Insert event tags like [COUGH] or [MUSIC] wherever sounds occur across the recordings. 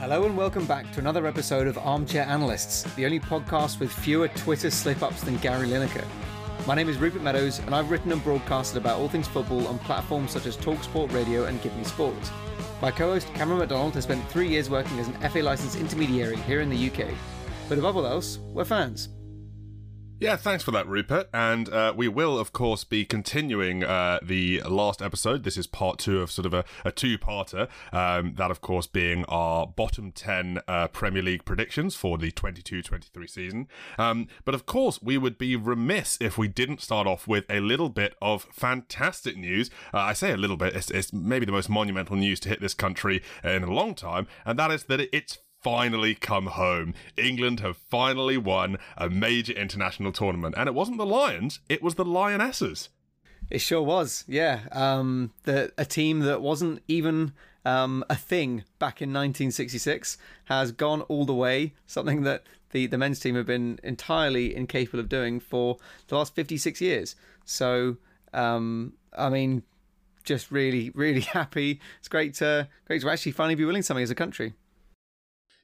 Hello and welcome back to another episode of Armchair Analysts, the only podcast with fewer Twitter slip ups than Gary Lineker. My name is Rupert Meadows, and I've written and broadcasted about all things football on platforms such as Talksport Radio and Give Me Sport. My co host Cameron McDonald has spent three years working as an FA licensed intermediary here in the UK. But above all else, we're fans. Yeah, thanks for that, Rupert. And uh, we will, of course, be continuing uh, the last episode. This is part two of sort of a, a two parter. Um, that, of course, being our bottom 10 uh, Premier League predictions for the 22 23 season. Um, but, of course, we would be remiss if we didn't start off with a little bit of fantastic news. Uh, I say a little bit, it's, it's maybe the most monumental news to hit this country in a long time, and that is that it's finally come home. England have finally won a major international tournament. And it wasn't the Lions, it was the Lionesses. It sure was, yeah. Um, the, a team that wasn't even um, a thing back in 1966 has gone all the way, something that the, the men's team have been entirely incapable of doing for the last 56 years. So, um, I mean, just really, really [LAUGHS] happy. It's great to, great to actually finally be winning something as a country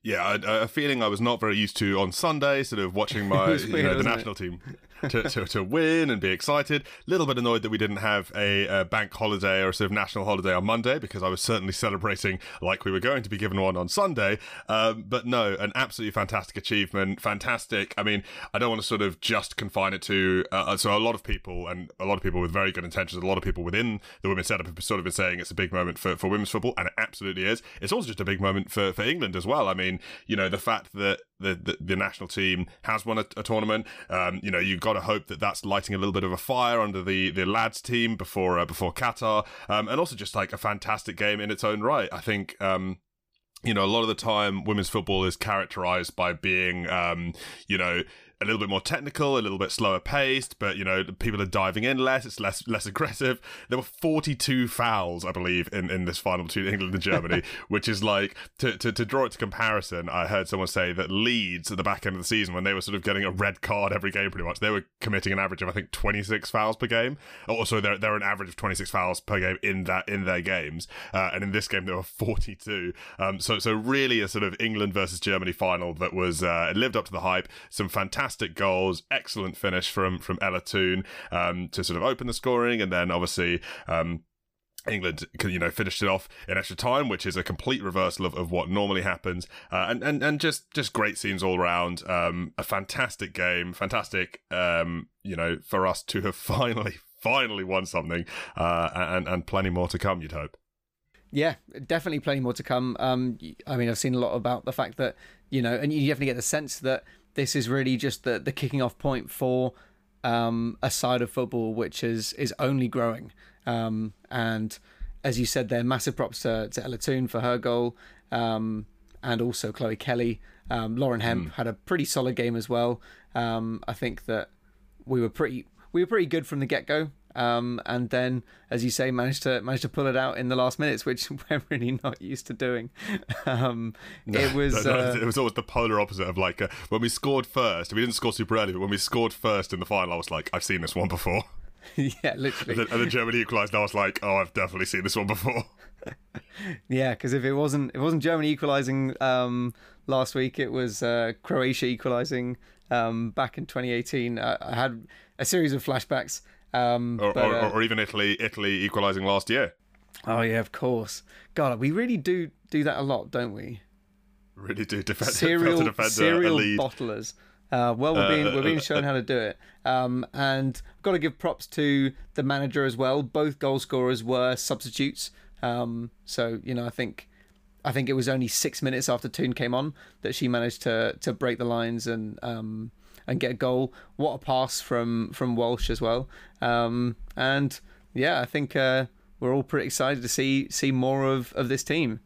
yeah, a, a, feeling I was not very used to on Sunday, sort of watching [LAUGHS] my weird, you know, the national it? team to, to, to, win and be excited. A little bit annoyed that we didn't have a, a, bank holiday or a sort of national holiday on Monday because I was certainly celebrating like we were going to be given one on Sunday. Um, but no, an absolutely fantastic achievement. Fantastic. I mean, I don't want to sort of just confine it to. Uh, so a lot of people and a lot of people with very good intentions, a lot of people within the women's setup have sort of been saying it's a big moment for, for women's football, and it absolutely is. It's also just a big moment for, for England as well. I mean, you know, the fact that the, the, the national team has won a, a tournament, um, you know, you got to hope that that's lighting a little bit of a fire under the, the lads team before uh, before Qatar, um, and also just like a fantastic game in its own right. I think. Um, you know, a lot of the time, women's football is characterized by being, um, you know, a little bit more technical, a little bit slower paced, but you know people are diving in less. It's less less aggressive. There were 42 fouls, I believe, in, in this final between England and Germany, [LAUGHS] which is like to, to to draw it to comparison. I heard someone say that Leeds at the back end of the season, when they were sort of getting a red card every game, pretty much, they were committing an average of I think 26 fouls per game. Also, they're they're an average of 26 fouls per game in that in their games, uh, and in this game there were 42. Um, so so really a sort of England versus Germany final that was uh, lived up to the hype. Some fantastic fantastic goals, excellent finish from from Ella Toone um, to sort of open the scoring, and then obviously. Um, England, you know, finished it off in extra time, which is a complete reversal of, of what normally happens, uh, and and and just just great scenes all around. Um, a fantastic game, fantastic, um, you know, for us to have [LAUGHS] finally finally won something, uh, and and plenty more to come. You'd hope. Yeah, definitely plenty more to come. Um, I mean, I've seen a lot about the fact that you know, and you definitely get the sense that this is really just the the kicking off point for um, a side of football which is is only growing. Um, and as you said, there massive props to, to Ella Toone for her goal, um, and also Chloe Kelly. Um, Lauren Hemp mm. had a pretty solid game as well. Um, I think that we were pretty we were pretty good from the get go. Um, and then, as you say, managed to managed to pull it out in the last minutes, which [LAUGHS] we're really not used to doing. Um, no, it was no, no, uh, it was always the polar opposite of like uh, when we scored first. We didn't score super early, but when we scored first in the final, I was like, I've seen this one before. [LAUGHS] [LAUGHS] yeah, literally. And then, and then Germany equalised. I was like, oh, I've definitely seen this one before. yeah, because if it wasn't if it wasn't Germany equalising um, last week, it was uh, Croatia equalising um, back in 2018. Uh, I had a series of flashbacks um, or, but, or, uh, or, even Italy, Italy equalising last year. Oh yeah, of course. God, we really do do that a lot, don't we? Really do defend serial, [LAUGHS] defend serial bottlers. Uh, well, we're being uh, we're being shown how to do it, um, and I've got to give props to the manager as well. Both goal scorers were substitutes, um, so you know I think I think it was only six minutes after Toone came on that she managed to to break the lines and um, and get a goal. What a pass from from Walsh as well. Um, and yeah, I think uh, we're all pretty excited to see see more of, of this team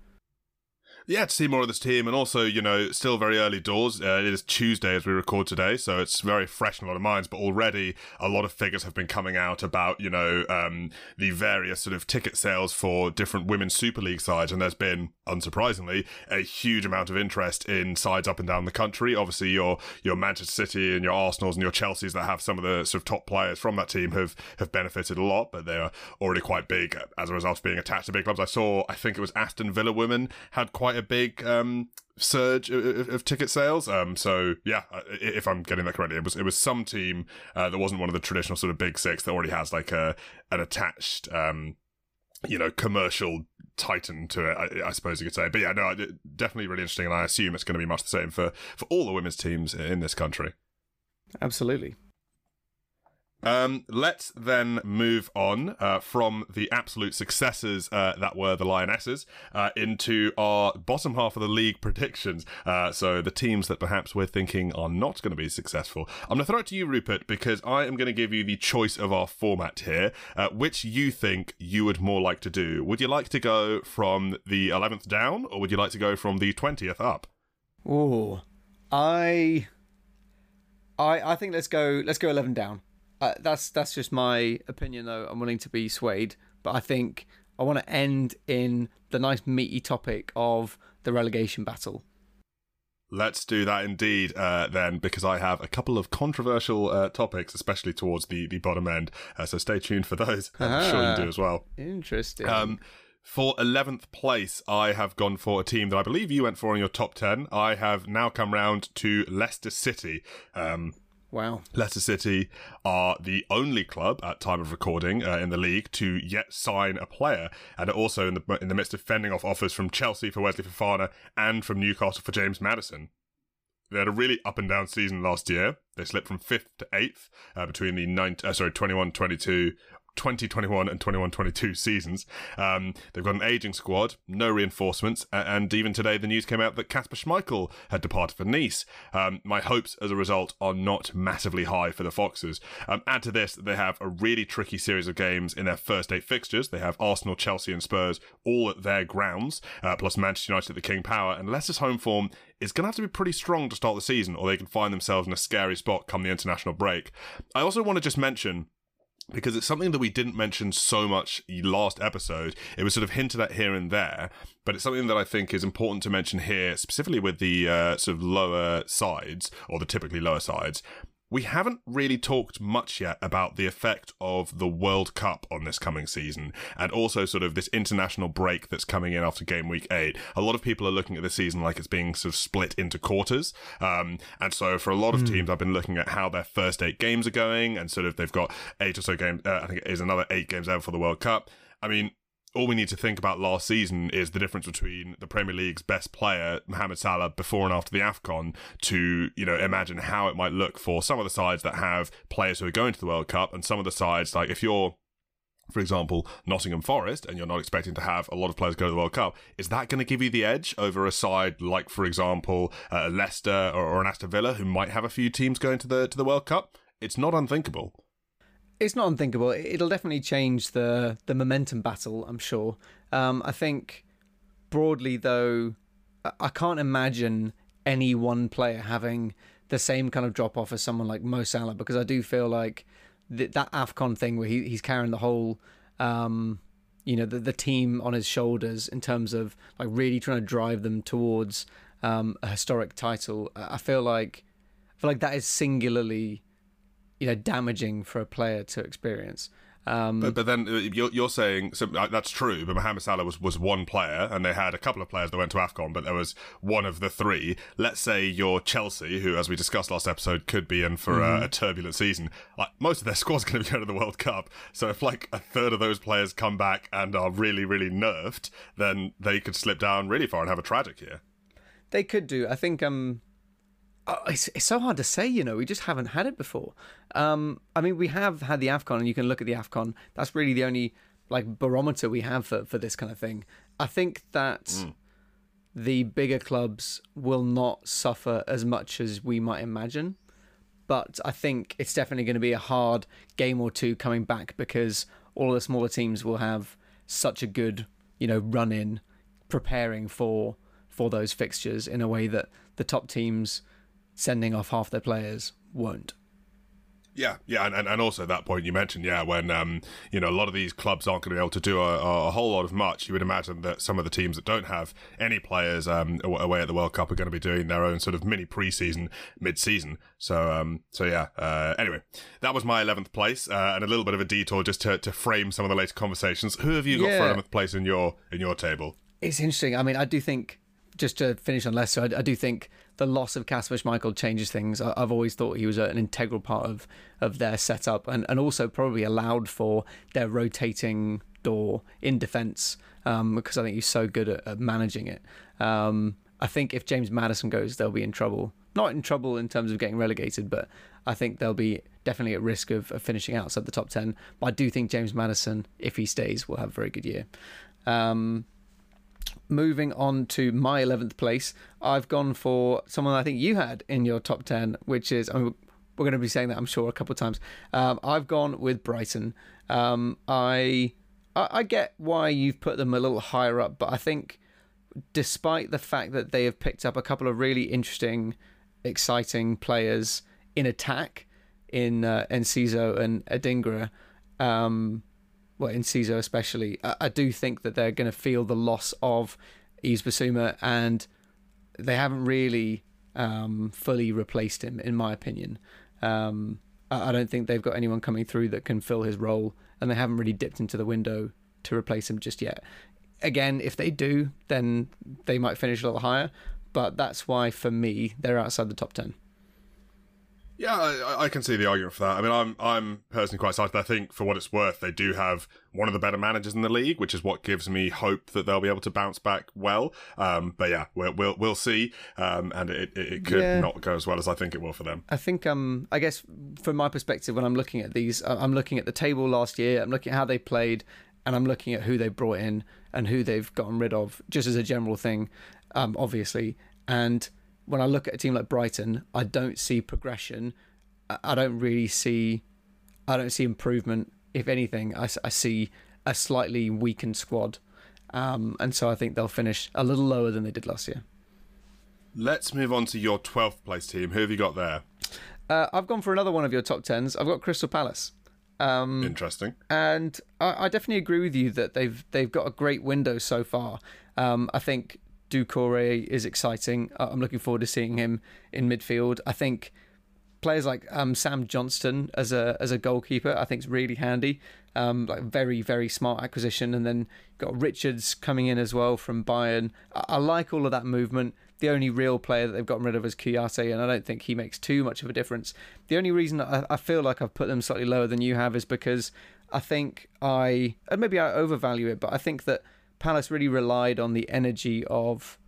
yeah, to see more of this team, and also, you know, still very early doors. Uh, it is Tuesday as we record today, so it's very fresh in a lot of minds. But already, a lot of figures have been coming out about, you know, um, the various sort of ticket sales for different women's Super League sides, and there's been, unsurprisingly, a huge amount of interest in sides up and down the country. Obviously, your your Manchester City and your Arsenal's and your Chelsea's that have some of the sort of top players from that team have have benefited a lot, but they are already quite big as a result of being attached to big clubs. I saw, I think it was Aston Villa women had quite quite a big um, surge of, of, ticket sales. Um, so yeah, if I'm getting that correctly, it was it was some team uh, that wasn't one of the traditional sort of big six that already has like a an attached um, you know commercial titan to it I, I, suppose you could say. But yeah no definitely really interesting and i assume it's going to be much the same for for all the women's teams in this country. Absolutely um, let's then move on uh, from the absolute successes uh, that were the Lionesses uh, into our bottom half of the league predictions. Uh, so the teams that perhaps we're thinking are not going to be successful. I'm going to throw it to you, Rupert, because I am going to give you the choice of our format here, uh, which you think you would more like to do. Would you like to go from the 11th down, or would you like to go from the 20th up? Oh, I, I, I think let's go. Let's go 11 down. Uh, that's that's just my opinion, though. I'm willing to be swayed, but I think I want to end in the nice meaty topic of the relegation battle. Let's do that indeed, uh, then, because I have a couple of controversial uh, topics, especially towards the, the bottom end. Uh, so stay tuned for those. [LAUGHS] I'm ah, sure you do as well. Interesting. Um, for 11th place, I have gone for a team that I believe you went for in your top 10. I have now come round to Leicester City. Um, Wow. Leicester City are the only club at time of recording uh, in the league to yet sign a player, and are also in the in the midst of fending off offers from Chelsea for Wesley Fofana and from Newcastle for James Maddison. They had a really up and down season last year. They slipped from fifth to eighth uh, between the 19, uh, sorry 21-22 2021 and 21-22 seasons. Um, they've got an aging squad, no reinforcements, and even today the news came out that Kasper Schmeichel had departed for Nice. Um, my hopes as a result are not massively high for the Foxes. Um, add to this they have a really tricky series of games in their first eight fixtures. They have Arsenal, Chelsea, and Spurs all at their grounds, uh, plus Manchester United at the King Power, and Leicester's home form is going to have to be pretty strong to start the season, or they can find themselves in a scary spot come the international break. I also want to just mention because it's something that we didn't mention so much last episode. It was sort of hinted at here and there, but it's something that I think is important to mention here, specifically with the uh, sort of lower sides or the typically lower sides we haven't really talked much yet about the effect of the World Cup on this coming season and also sort of this international break that's coming in after game week eight. A lot of people are looking at the season like it's being sort of split into quarters. Um, and so for a lot of mm. teams, I've been looking at how their first eight games are going and sort of they've got eight or so games. Uh, I think it is another eight games out for the World Cup. I mean, all we need to think about last season is the difference between the Premier League's best player, Mohamed Salah, before and after the AFCON, to, you know, imagine how it might look for some of the sides that have players who are going to the World Cup and some of the sides, like if you're for example, Nottingham Forest, and you're not expecting to have a lot of players go to the World Cup, is that going to give you the edge over a side like, for example, uh, Leicester or, or an Aston Villa, who might have a few teams going to the to the World Cup? It's not unthinkable it's not unthinkable. It'll definitely change the the momentum battle. I'm sure. Um, I think broadly though, I can't imagine any one player having the same kind of drop off as someone like Mo Salah because I do feel like th- that Afcon thing where he, he's carrying the whole. Um, you know the the team on his shoulders in terms of like really trying to drive them towards um, a historic title. I feel like I feel like that is singularly you know damaging for a player to experience. Um, but, but, then uh, you're, you're saying so uh, that's true. But Mohamed Salah was, was one player, and they had a couple of players that went to Afcon, but there was one of the three. Let's say you're Chelsea, who, as we discussed last episode, could be in for mm-hmm. a, a, turbulent season. Like most of their [LAUGHS] squad's going to be going to the World Cup. So if like a third of those players come back and are really really nerfed, then they could slip down really far and have a tragic year. They could do. I think um it's, it's so hard to say, you know. We just haven't had it before. Um, I mean, we have had the Afcon, and you can look at the Afcon. That's really the only like barometer we have for for this kind of thing. I think that mm. the bigger clubs will not suffer as much as we might imagine, but I think it's definitely going to be a hard game or two coming back because all of the smaller teams will have such a good, you know, run in preparing for for those fixtures in a way that the top teams sending off half their players won't. Yeah, yeah, and, and also that point you mentioned, yeah, when um, you know a lot of these clubs aren't going to be able to do a, a, whole lot of much. You would imagine that some of the teams that don't have any players um, away at the World Cup are going to be doing their own sort of mini preseason, mid-season. So, um, so yeah. Uh, anyway, that was my eleventh place, uh, and a little bit of a detour just to, to frame some of the later conversations. Who have you got yeah. for eleventh place in your in your table? It's interesting. I mean, I do think just to finish on Leicester, I, I do think the loss of Kasper Schmeichel changes things. I, have always thought he was an integral part of, of their setup and, and also probably allowed for their rotating door in defence um, because I think he's so good at, at managing it. Um, I think if James Maddison goes, they'll be in trouble. Not in trouble in terms of getting relegated, but I think they'll be definitely at risk of, of finishing outside the top 10. But I do think James Maddison, if he stays, will have a very good year. Um, moving on to my 11th place, I've gone for someone I think you had in your top 10, which is, I mean, we're going to be saying that, I'm sure, a couple of times. Um, I've gone with Brighton. Um, I, I, I get why you've put them a little higher up, but I think despite the fact that they have picked up a couple of really interesting, exciting players in attack in uh, Enciso and Adingra, um, well, Enciso especially, I, I do think that they're going to feel the loss of Yves Bissouma, and they haven't really um, fully replaced him, in my opinion. Um, I, I don't think they've got anyone coming through that can fill his role, and they haven't really dipped into the window to replace him just yet. Again, if they do, then they might finish a little higher, but that's why for me they're outside the top ten. Yeah, I, I, can see the argument for that. I mean, I'm I'm personally quite excited. I think for what it's worth, they do have one of the better managers in the league, which is what gives me hope that they'll be able to bounce back well. Um, but yeah, we'll we'll, we'll see. Um, and it, it, it could yeah. not go as well as I think it will for them. I think um I guess from my perspective, when I'm looking at these, I'm looking at the table last year. I'm looking at how they played, and I'm looking at who they brought in and who they've gotten rid of, just as a general thing, um, obviously. And when I look at a team like Brighton, I don't see progression. I don't really see, I don't see improvement. If anything, I, I see a slightly weakened squad, um, and so I think they'll finish a little lower than they did last year. Let's move on to your twelfth place team. Who have you got there? Uh, I've gone for another one of your top tens. I've got Crystal Palace. Um, Interesting. And I, I, definitely agree with you that they've they've got a great window so far. Um, I think Doucouré is exciting. I'm looking forward to seeing him in midfield. I think players like um, Sam Johnstone as a as a goalkeeper, I think is really handy. Um, like very very smart acquisition, and then got Richards coming in as well from Bayern. I, I like all of that movement. The only real player that they've gotten rid of is Kouyaté, and I don't think he makes too much of a difference. The only reason I, I feel like I've put them slightly lower than you have is because I think I and maybe I overvalue it, but I think that Palace really relied on the energy of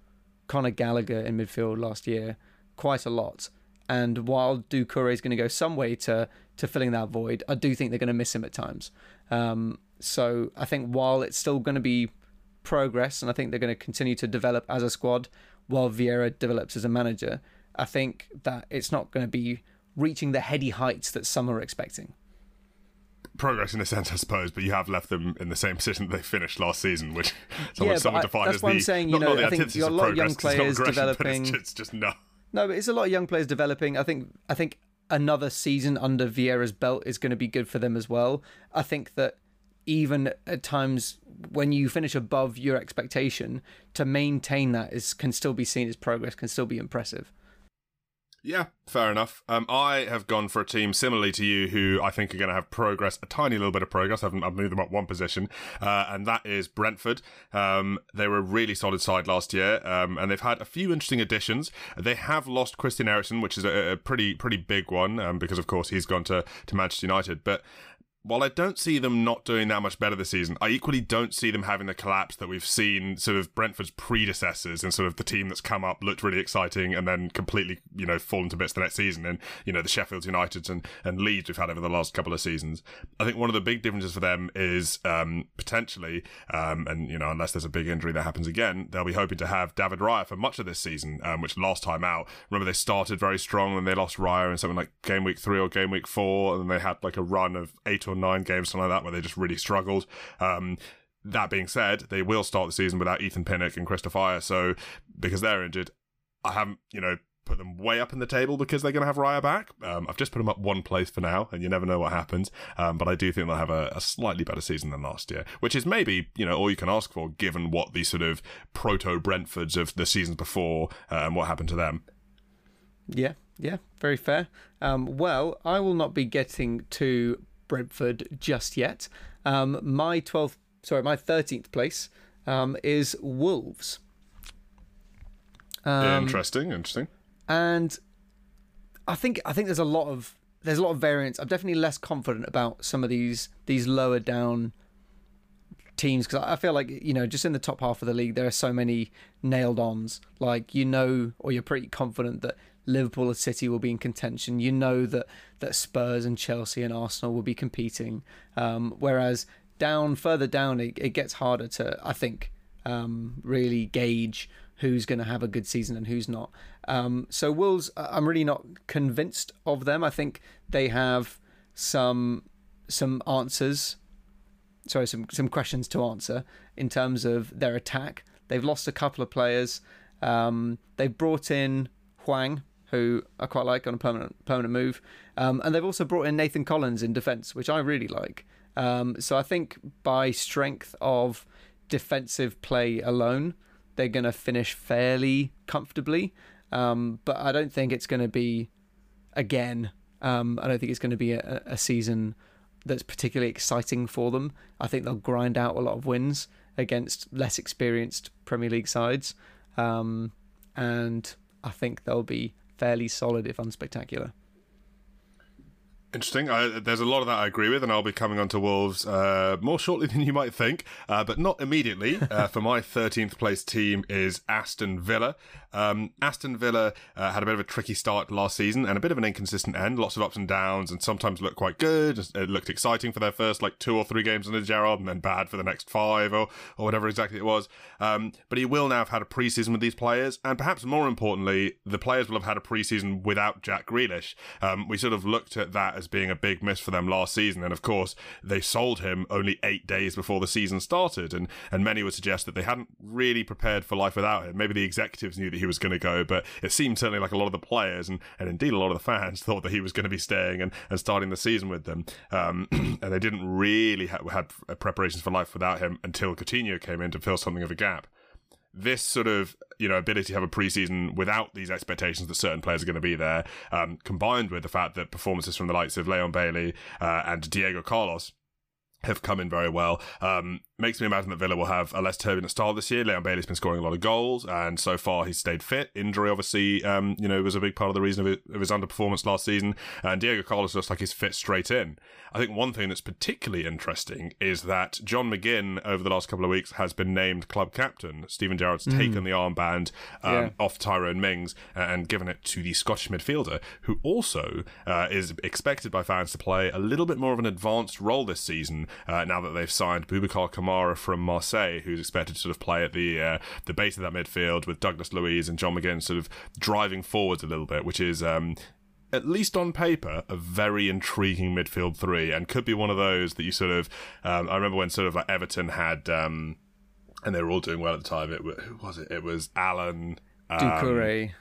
Conor Gallagher in midfield last year quite a lot. And while Doucouré is going to go some way to to filling that void, I do think they're going to miss him at times. Um, so I think while it's still going to be progress, and I think they're going to continue to develop as a squad while Vieira develops as a manager, I think that it's not going to be reaching the heady heights that some are expecting progress in a sense, I suppose, but you have left them in the same position that they finished last season, which someone, yeah, someone defined as the, I'm saying, you not, know, not I think you've got a lot of young players developing. It's, it's, just no. No, but it's a lot of young players developing. I think I think another season under Vieira's belt is going to be good for them as well. I think that even at times when you finish above your expectation, to maintain that is can still be seen as progress, can still be impressive. Yeah, fair enough. Um, I have gone for a team similarly to you, who I think are going to have progress, a tiny little bit of progress. I've, I've moved them up one position, uh, and that is Brentford. Um, they were a really solid side last year, um, and they've had a few interesting additions. They have lost Christian Eriksen, which is a, a pretty pretty big one, um, because of course he's gone to to Manchester United, but while I don't see them not doing that much better this season, I equally don't see them having the collapse that we've seen sort of Brentford's predecessors and sort of the team that's come up looked really exciting and then completely, you know, fallen to bits the next season. And, you know, the Sheffield Uniteds and, and Leeds we've had over the last couple of seasons. I think one of the big differences for them is um, potentially, um, and, you know, unless there's a big injury that happens again, they'll be hoping to have David Raya for much of this season, um, which last time out, remember they started very strong and they lost Raya in something like game week three or game week four, and then they had like a run of eight or or nine games, something like that, where they just really struggled. Um, that being said, they will start the season without Ethan Pinnock and Christopher So because they're injured, I haven't, you know, put them way up in the table because they're going to have Raya back. Um, I've just put them up one place for now, and you never know what happens. Um, but I do think they'll have a, a, slightly better season than last year, which is maybe you know all you can ask for given what the sort of proto Brentfords of the seasons before uh, and what happened to them. Yeah, yeah, very fair. Um, well, I will not be getting to Brentford just yet. Um, my 12th, sorry, my 13th place um, is Wolves. Um, interesting, interesting. And I think I think there's a lot of there's a lot of variance. I'm definitely less confident about some of these these lower down teams because I feel like you know just in the top half of the league there are so many nailed ons. Like you know, or you're pretty confident that Liverpool and City will be in contention. You know that that Spurs and Chelsea and Arsenal will be competing. Um, whereas down further down, it, it gets harder to I think um, really gauge who's going to have a good season and who's not. Um, so Wolves, I'm really not convinced of them. I think they have some some answers, sorry, some some questions to answer in terms of their attack. They've lost a couple of players. Um, they've brought in Hwang, who I quite like on a permanent permanent move, um, and they've also brought in Nathan Collins in defence, which I really like. Um, so I think by strength of defensive play alone, they're going to finish fairly comfortably. Um, but I don't think it's going to be again. Um, I don't think it's going to be a, a, season that's particularly exciting for them. I think they'll grind out a lot of wins against less experienced Premier League sides, um, and I think they'll be fairly solid if unspectacular. Interesting. I, there's a lot of that I agree with, and I'll be coming on to Wolves uh, more shortly [LAUGHS] than you might think, uh, but not immediately. Uh, for my [LAUGHS] 13th place team is Aston Villa. Um, Aston Villa uh, had a bit of a tricky start last season and a bit of an inconsistent end, lots of ups and downs, and sometimes looked quite good. It looked exciting for their first like two or three games under Gerrard, and then bad for the next five or, or whatever exactly it was. Um, but he will now have had a preseason with these players, and perhaps more importantly, the players will have had a preseason without Jack Grealish. Um, we sort of looked at that as being a big miss for them last season, and of course they sold him only eight days before the season started, and and many would suggest that they hadn't really prepared for life without him. Maybe the executives knew that he was going to go, but it seemed certainly like a lot of the players and, and indeed a lot of the fans [LAUGHS] thought that he was going to be staying and, and starting the season with them. Um, [CLEARS THROAT] and they didn't really ha- have preparations for life without him until Coutinho came in to fill something of a gap this sort of you know ability to have a preseason without these expectations that certain players are going to be there, um, combined with the fact that performances from the likes of Leon Bailey uh, and Diego Carlos have come in very well. Um, makes me imagine that Villa will have a less turbulent start this year. Leon Bailey's been scoring a lot of goals, and so far he's stayed fit. Injury, obviously, um, you know, was a big part of the reason of, it, of his underperformance last season. And Diego Carlos looks like he's fit straight in. I think one thing that's particularly interesting is that John McGinn, over the last couple of weeks, has been named club captain. Steven Gerrard's mm. taken the armband um, yeah. off Tyrone Mings and given it to the Scottish midfielder, who also uh, is expected by fans to play a little bit more of an advanced role this season uh, now that they've signed Boubacar Kamara from Marseille, who's expected to sort of play at the uh, the base of that midfield with Douglas Luiz and John McGinn sort of driving forwards a little bit, which is um, at least on paper, a very intriguing midfield three, and could be one of those that you sort of. Um, I remember when sort of like Everton had, um, and they were all doing well at the time. It who was it? It was Allan um, Doucouré,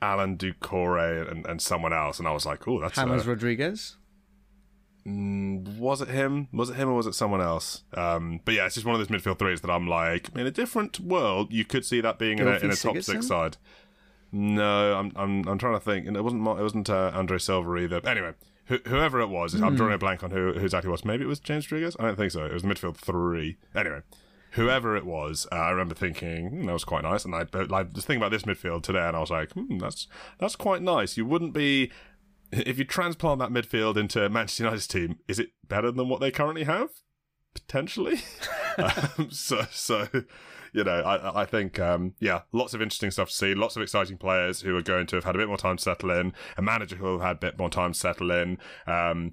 Allan Doucouré, and, and someone else, and I was like, oh, that's James Rodriguez. Mm, was it him? Was it him or was it someone else? Um, but yeah, it's just one of those midfield threes that I'm like, in a different world, you could see that being in a, in a, top six side. No, I'm I'm I'm trying to think, and it wasn't it wasn't uh, Andre Silva either. Anyway, wh- whoever it was, mm. I'm drawing a blank on who, who exactly was. Maybe it was James Rodriguez. I don't think so. It was the midfield three. Anyway, whoever it was, uh, I remember thinking hmm, that was quite nice. And I like just thinking about this midfield today, and I was like, hmm, that's that's quite nice. You wouldn't be if you transplant that midfield into Manchester United's team, is it better than what they currently have? Potentially. [LAUGHS] um, so, so you know, I, I think, um, yeah, lots of interesting stuff to see. Lots of exciting players who are going to have had a bit more time to settle in. A manager who will have had a bit more time to settle in. Um,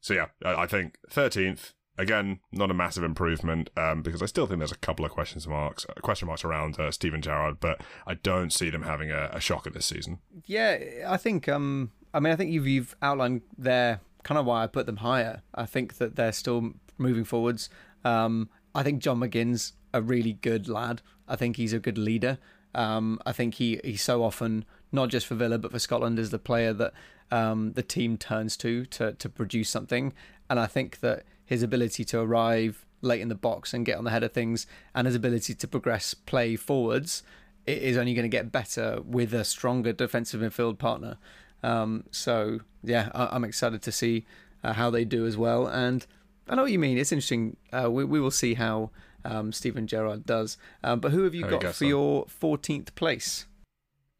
so yeah, I, I think thirteenth again, not a massive improvement um, because I still think there's a couple of questions marks, uh, question marks around uh, Steven Gerrard, but I don't see them having a, a shocker this season. Yeah, I think um, I mean, I think you've you've outlined there kind of why I put them higher. I think that they're still moving forwards. Um, I think John McGinn's a really good lad. I think he's a good leader. Um, I think he he's so often not just for Villa but for Scotland is the player that um, the team turns to to to produce something. And I think that his ability to arrive late in the box and get on the head of things, and his ability to progress play forwards, it is only going to get better with a stronger defensive midfield partner. Um, so yeah, I, am excited to see uh, how they do as well. And I know what you mean. It's interesting. Uh, we we will see how um, Steven Gerrard does. Um, but who have you got for your 14th place?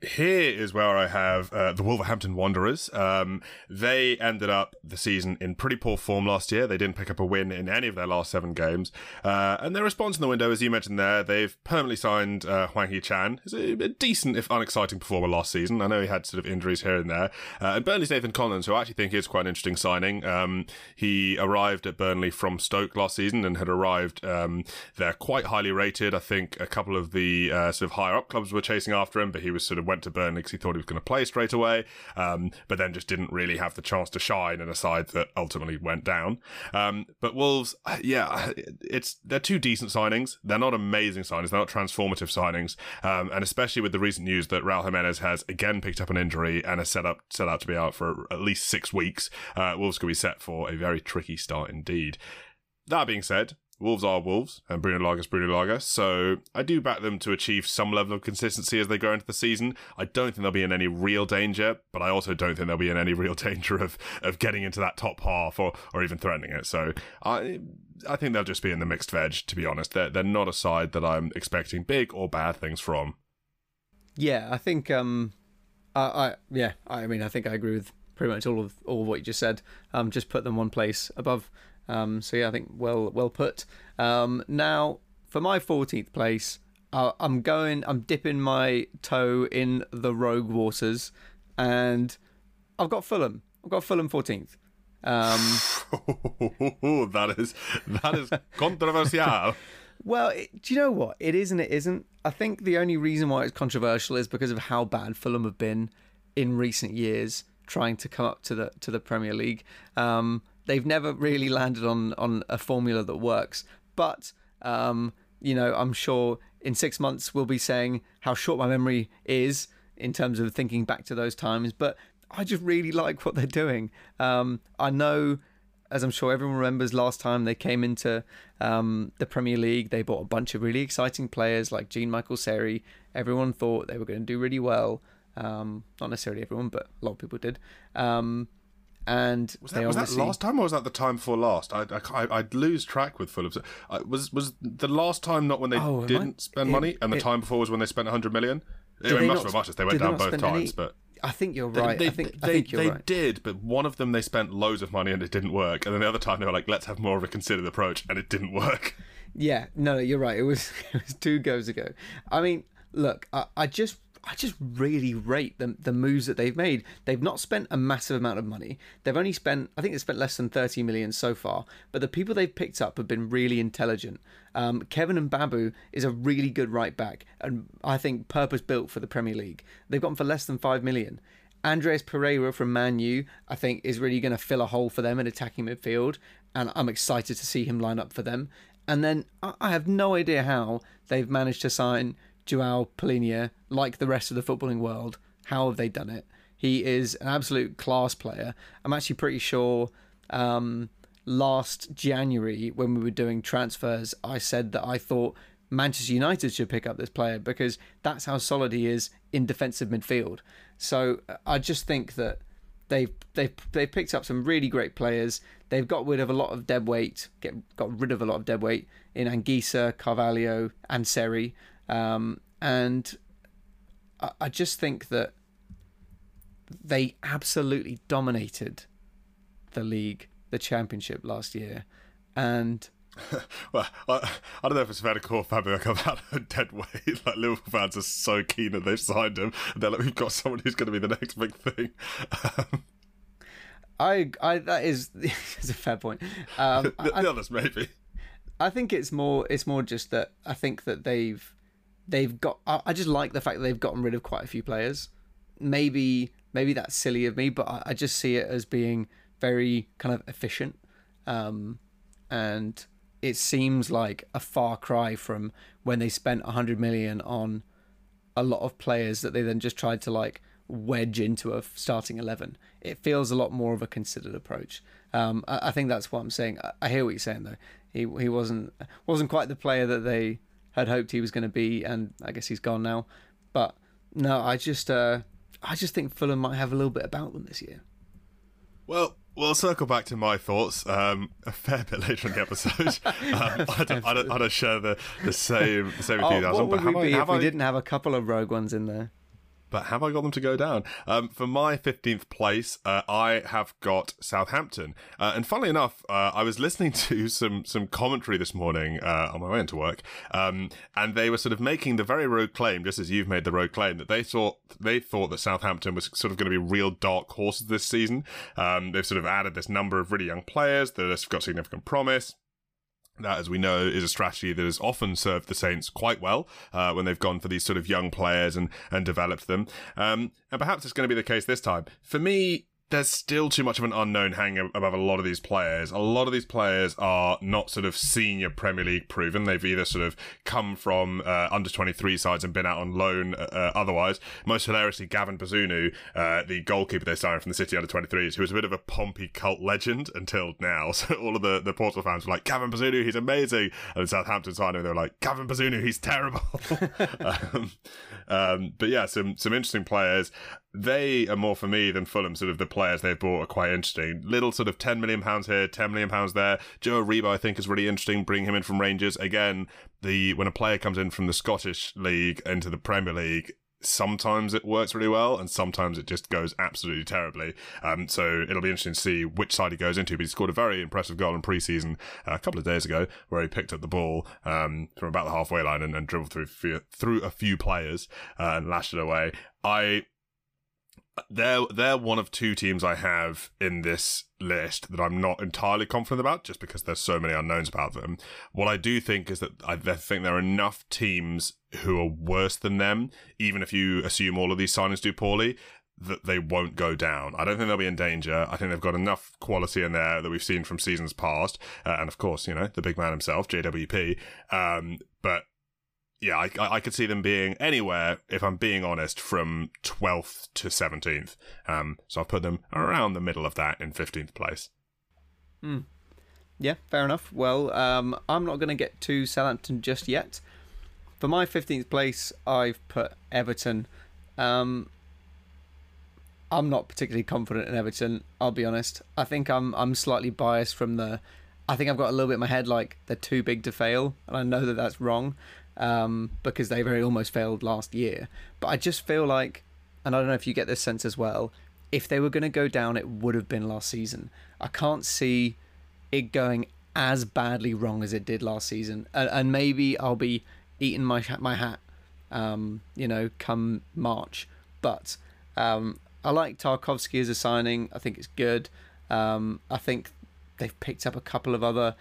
Here is where I have uh, the Wolverhampton Wanderers. Um, they ended up the season in pretty poor form last year. They didn't pick up a win in any of their last seven games. Uh, and their response in the window, as you mentioned there, they've permanently signed uh, Hwang Hee-chan. He's a, a, decent, if unexciting, performer last season. I know he had sort of injuries here and there. Uh, and Burnley's Nathan Collins, who I actually think is quite an interesting signing. Um, he arrived at Burnley from Stoke last season and had arrived um, there quite highly rated. I think a couple of the uh, sort of higher up clubs were chasing after him, but he was sort of went to Burnley because he thought he was going to play straight away, um, but then just didn't really have the chance to shine in a side that ultimately went down. Um, but Wolves, uh, yeah, it's they're two decent signings. They're not amazing signings. They're not transformative signings, um, and especially with the recent news that Raul Jimenez has again picked up an injury and is set up set out to be out for at least six weeks. Uh, Wolves could be set for a very tricky start indeed. That being said, Wolves are Wolves, and Bruno Lage's Bruno Lage. So I do back them to achieve some level of consistency as they go into the season. I don't think they'll be in any real danger, but I also don't think they'll be in any real [LAUGHS] danger of, of getting into that top half or, or even threatening it. So I I think they'll just be in the mixed veg, to be honest. They're, they're not a side that I'm expecting big or bad things from. Yeah, I think, um, I, I yeah, I mean, I think I agree with pretty much all of all of what you just said. Um, just put them one place above um, so yeah, I think well well put. Um, now for my 14th place, uh, I'm going. I'm dipping my toe in the rogue waters, and I've got Fulham. I've got Fulham 14th. Um, [LAUGHS] that is that is [LAUGHS] controversial. well, it, do you know what? It is and it isn't. I think the only reason why it's controversial is because of how bad Fulham have been in recent years, trying to come up to the to the Premier League. Um, they've never really landed on on a formula that works. But um, you know, I'm sure in six months we'll be saying how short my memory is in terms of thinking back to those times. But I just really like what they're doing. Um, I know, as I'm sure everyone remembers, last time they came into um, the Premier League, they bought a bunch of really exciting players like Jean-Michel Seri. Everyone thought they were going to do really well. Um, not necessarily everyone, but a lot of people did. Um, and was that, was that last time or was that the time before last? I, I would lose track with Fulham. Was was the last time not when they oh, didn't I, spend it, money, and the it, time before was when they spent hundred million? It must much as they went down both times, any, but. I think you're right. They, I think, they, I think they right. did, but one of them they spent loads of money and it didn't work, and then the other time they were like, "Let's have more of a considered approach," and it didn't work. Yeah, no, you're right. It was [LAUGHS] it was two goes ago. I mean, look, I, I just I just really rate the, the moves that they've made. They've not spent a massive amount of money. They've only spent, I think they've spent less than 30 million so far, but the people they've picked up have been really intelligent. Um, Kevin Mbabu is a really good right back, and I think purpose built for the Premier League. They've got him for less than 5 million. Andreas Pereira from Man U, I think, is really going to fill a hole for them in attacking midfield, and I'm excited to see him line up for them. And then I have no idea how they've managed to sign Joao Palhinha, like the rest of the footballing world. How have they done it? He is an absolute class player. I'm actually pretty sure um, last January when we were doing transfers, I said that I thought Manchester United should pick up this player because that's how solid he is in defensive midfield. So I just think that they've they've they've picked up some really great players. They've got rid of a lot of dead weight, get got rid of a lot of dead weight in Anguissa, Carvalho, and Seri. Um, and I, I just think that they absolutely dominated the league, the championship last year. And [LAUGHS] well, I, I, don't know if it's fair to call Fabio a [LAUGHS] dead weight. Like Liverpool fans are so keen that they've signed him. They're like, we've got someone who's going to be the next big thing. I, I, that is, [LAUGHS] is a fair point. Um, the, the I, others maybe. I think it's more, it's more just that I think that they've they've got. I just like the fact that they've gotten rid of quite a few players. Maybe maybe that's silly of me, but I, just see it as being very kind of efficient, um, and it seems like a far cry from when they spent a hundred million on a lot of players that they then just tried to like wedge into a starting 11 it feels a lot more of a considered approach um, I, I, think that's what i'm saying I, I, hear what you're saying though he he wasn't wasn't quite the player that they had hoped he was going to be, and I guess he's gone now. But no, I just uh, I just think Fulham might have a little bit about them this year. Well, we'll circle back to my thoughts um, a fair bit later in the episode. [LAUGHS] um, I, don't, I, don't, I, don't, share the, the same the same enthusiasm. Oh, what would we be if we didn't have a couple of rogue ones in there? But have I got them to go down? Um, for my 15th place, uh, I have got Southampton. Uh, and funnily enough, uh, I was listening [LAUGHS] to some some commentary this morning uh, on my way into work, um, and they were sort of making the very rogue claim, just as you've made the rogue claim, that they thought they thought that Southampton was sort of going to be real dark horses this season. Um, they've sort of added this number of really young players that have got significant promise. That, as we know, is a strategy that has often served the Saints quite well uh, when they've gone for these sort of young players and, and developed them. Um, and perhaps it's going to be the case this time. For me, there's still too much of an unknown hanging above a lot of these players. A lot of these players are not sort of senior Premier League proven. They've either sort of come from uh, under 23 sides and been out on loan uh, uh, otherwise. Most hilariously, Gavin Bazunu, uh, the goalkeeper they signed from the City under 23s, who was a bit of a Pompey cult legend until now. [LAUGHS] So all of the, the Portsmouth fans were like, Gavin Bazunu, he's amazing. And Southampton signed him, they were like, Gavin Bazunu, he's terrible. [LAUGHS] um, um, but yeah, some, some interesting players they are more for me than Fulham. Sort of the players they've bought are quite interesting. Little sort of ten million pounds here, ten million pounds there. Joe Aribo, I think, is really interesting. Bring him in from Rangers again. The when a player comes in from the Scottish League into the Premier League, sometimes it works really well and sometimes it just goes absolutely terribly. Um, so it'll be interesting to see which side he goes into. But he scored a very impressive goal in pre-season uh, a couple of days ago where he picked up the ball um, from about the halfway line and, and dribbled through through a few players uh, and lashed it away. I they're they're one of two teams I have in this list that I'm not entirely confident about, just because there's so many unknowns about them. What I do think is that I think there are enough teams who are worse than them, even if you assume all of these signings do poorly, that they won't go down. I don't think they'll be in danger. I think they've got enough quality in there that we've seen from seasons past, uh, and of course, you know, the big man himself, JWP. Um, but yeah, I, I could see them being anywhere, if I'm being honest, from 12th to 17th. Um, so I've put them around the middle of that in 15th place. Hmm. Yeah, fair enough. Well, um, I'm not going to get to Southampton just yet. For my 15th place, I've put Everton. Um, I'm not particularly confident in Everton. I'll be honest. I think I'm I'm slightly biased from the. I think I've got a little bit in my head like they're too big to fail, and I know that that's wrong um, because they very almost failed last year. But I just feel like, and I don't know if you get this sense as well, if they were going to go down, it would have been last season. I can't see it going as badly wrong as it did last season, and, and maybe I'll be eating my my hat, um, you know, come March. But um, I like Tarkowski as a signing. I think it's good. Um, I think they've picked up a couple of other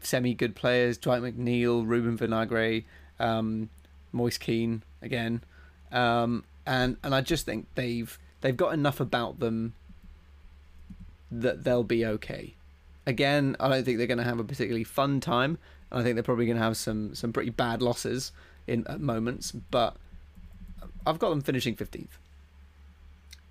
semi good players Dwight McNeil, Ruben Vinagre, um, Moise Kean again. Um, and and I just think they've they've got enough about them that they'll be okay. Again, I don't think they're going to have a particularly fun time. I think they're probably going to have some some pretty bad losses in at moments, but I've got them finishing 15th.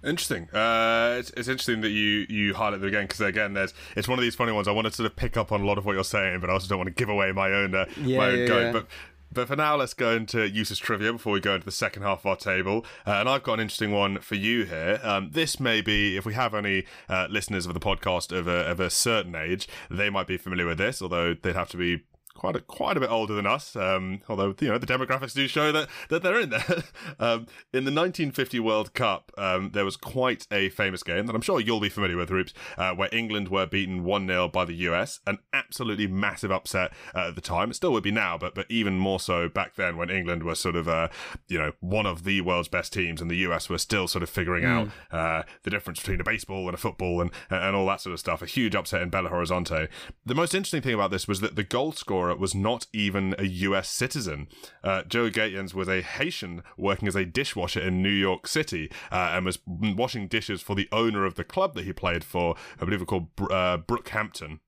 Interesting. Uh, it's, it's interesting that you you highlight them again because again, there's it's one of these funny ones. I want to sort of pick up on a lot of what you're saying, but I also don't want to give away my own uh, yeah, my own yeah, Yeah. But but for now, let's go into useless trivia before we go into the second half of our table. Uh, and I've got an interesting one for you here. Um, this may be, if we have any uh, listeners of the podcast of a, of a certain age, they might be familiar with this, although they'd have to be quite a, quite a bit older than us. Um, although you know the demographics do show that that they're in there. [LAUGHS] um, in the 1950 World Cup, um, there was quite a famous game that I'm sure you'll be familiar with, Roops, uh, where England were beaten one 0 by the US. An absolutely massive upset uh, at the time. It still would be now, but but even more so back then when England was sort of uh, you know one of the world's best teams, and the US were still sort of figuring mm. out uh, the difference between a baseball and a football and and all that sort of stuff. A huge upset in Belo Horizonte. The most interesting thing about this was that the goal scorer was not even a US citizen. Uh, Joe Gaetjens was a Haitian working as a dishwasher in New York City uh, and was washing dishes for the owner of the club that he played for, I believe it was called uh, Brookhattan.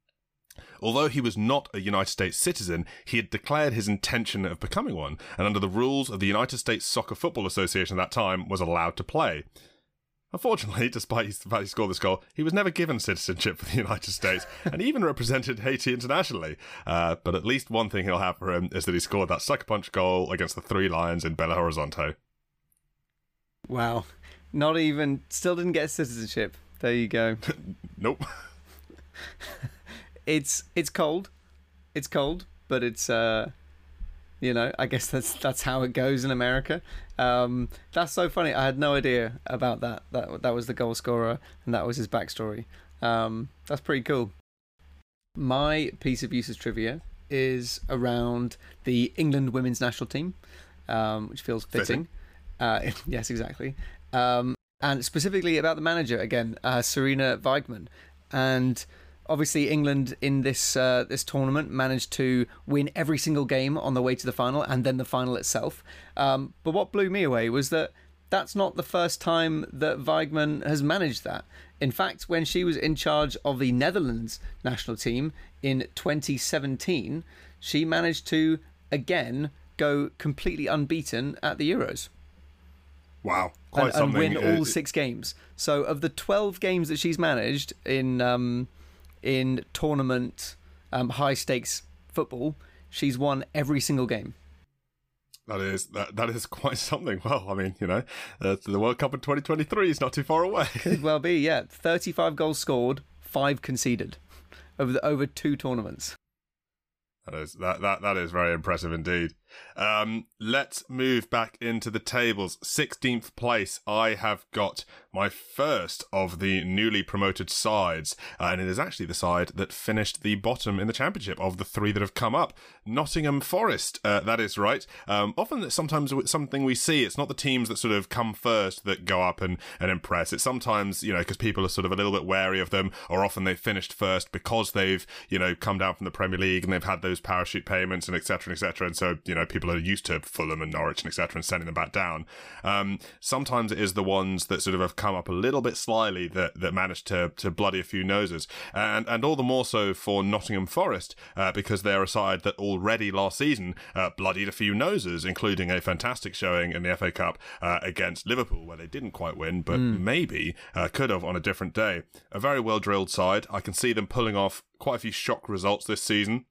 Although he was not a United States citizen, he had declared his intention of becoming one, and under the rules of the United States Soccer Football Association at that time, was allowed to play. Unfortunately, [LAUGHS] despite the fact he scored this goal, he was never given citizenship for the United States [LAUGHS] and even represented Haiti internationally. Uh, but at least one thing he'll have for him is that he scored that sucker punch goal against the Three Lions in Belo Horizonte. Wow. Not even, still didn't get citizenship. There you go. [LAUGHS] nope. it's it's cold. It's cold, but it's uh You know, I guess that's that's how it goes in America. Um, that's so funny. I had no idea about that. That that was the goal scorer, and that was his backstory. Um, that's pretty cool. My piece of useless trivia is around the England women's national team, um, which feels fitting. fitting. Uh, [LAUGHS] yes, exactly. Um, and specifically about the manager again, uh, Sarina Wiegman, and obviously England in this uh, this tournament managed to win every single game on the way to the final and then the final itself. Um, but what blew me away was that that's not the first time that Wiegman has managed that. In fact, when she was in charge of the Netherlands national team in 2017, she managed to again go completely unbeaten at the Euros. Wow, and, and, win all six games. So, of the 12 games that she's managed in um, in tournament um, high stakes football, she's won every single game. That is that that is [LAUGHS] quite something. Well, I mean, you know, uh, the World Cup in 2023 is not too far away. Could [LAUGHS] well be, yeah. 35 goals scored, five conceded over the, over two tournaments. That is that that that is very impressive indeed. Um, let's move back into the tables. 16th place, I have got my first of the newly promoted sides, uh, and it is actually the side that finished the bottom in the championship of the three that have come up. Nottingham Forest, uh, that is right. Um, often, sometimes something we see, it's not the teams that sort of come first that go up and, and impress. It's sometimes, you know, because people are sort of a little bit wary of them, or often they've finished first because they've, you know, come down from the Premier League and they've had those parachute payments and etc. etc. And so, you know, people are used to Fulham and Norwich and etc. and sending them back down. Um, sometimes it is the ones that sort of have come up a little bit slyly that that manage to to bloody a few noses, and and all the more so for Nottingham Forest uh, because they're a side that already last season uh, bloodied a few noses, including a fantastic showing in the FA Cup uh, against Liverpool where they didn't quite win, but mm. maybe uh, could have on a different day. A very well drilled side. I can see them pulling off quite a few shock results this season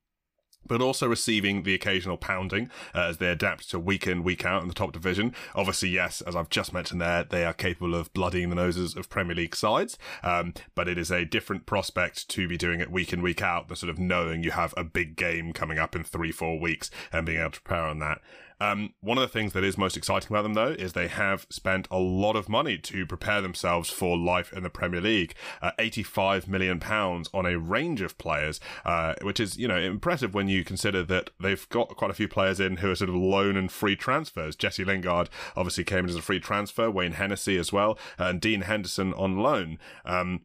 but also receiving the occasional pounding uh, as they adapt to week in, week out in the top division. Obviously, yes, as I've just mentioned there, they are capable of bloodying the noses of Premier League sides, um, but it is a different prospect to be doing it week in, week out, the sort of knowing you have a big game coming up in three, four weeks and being able to prepare on that. Um, one of the things that is most exciting about them, though, is they have spent a lot of money to prepare themselves for life in the Premier League. Uh, 85 million pounds on a range of players, uh, which is you know impressive when you consider that they've got quite a few players in who are sort of loan and free transfers. Jesse Lingard obviously came in as a free transfer, Wayne Hennessy as well, and Dean Henderson on loan. Um,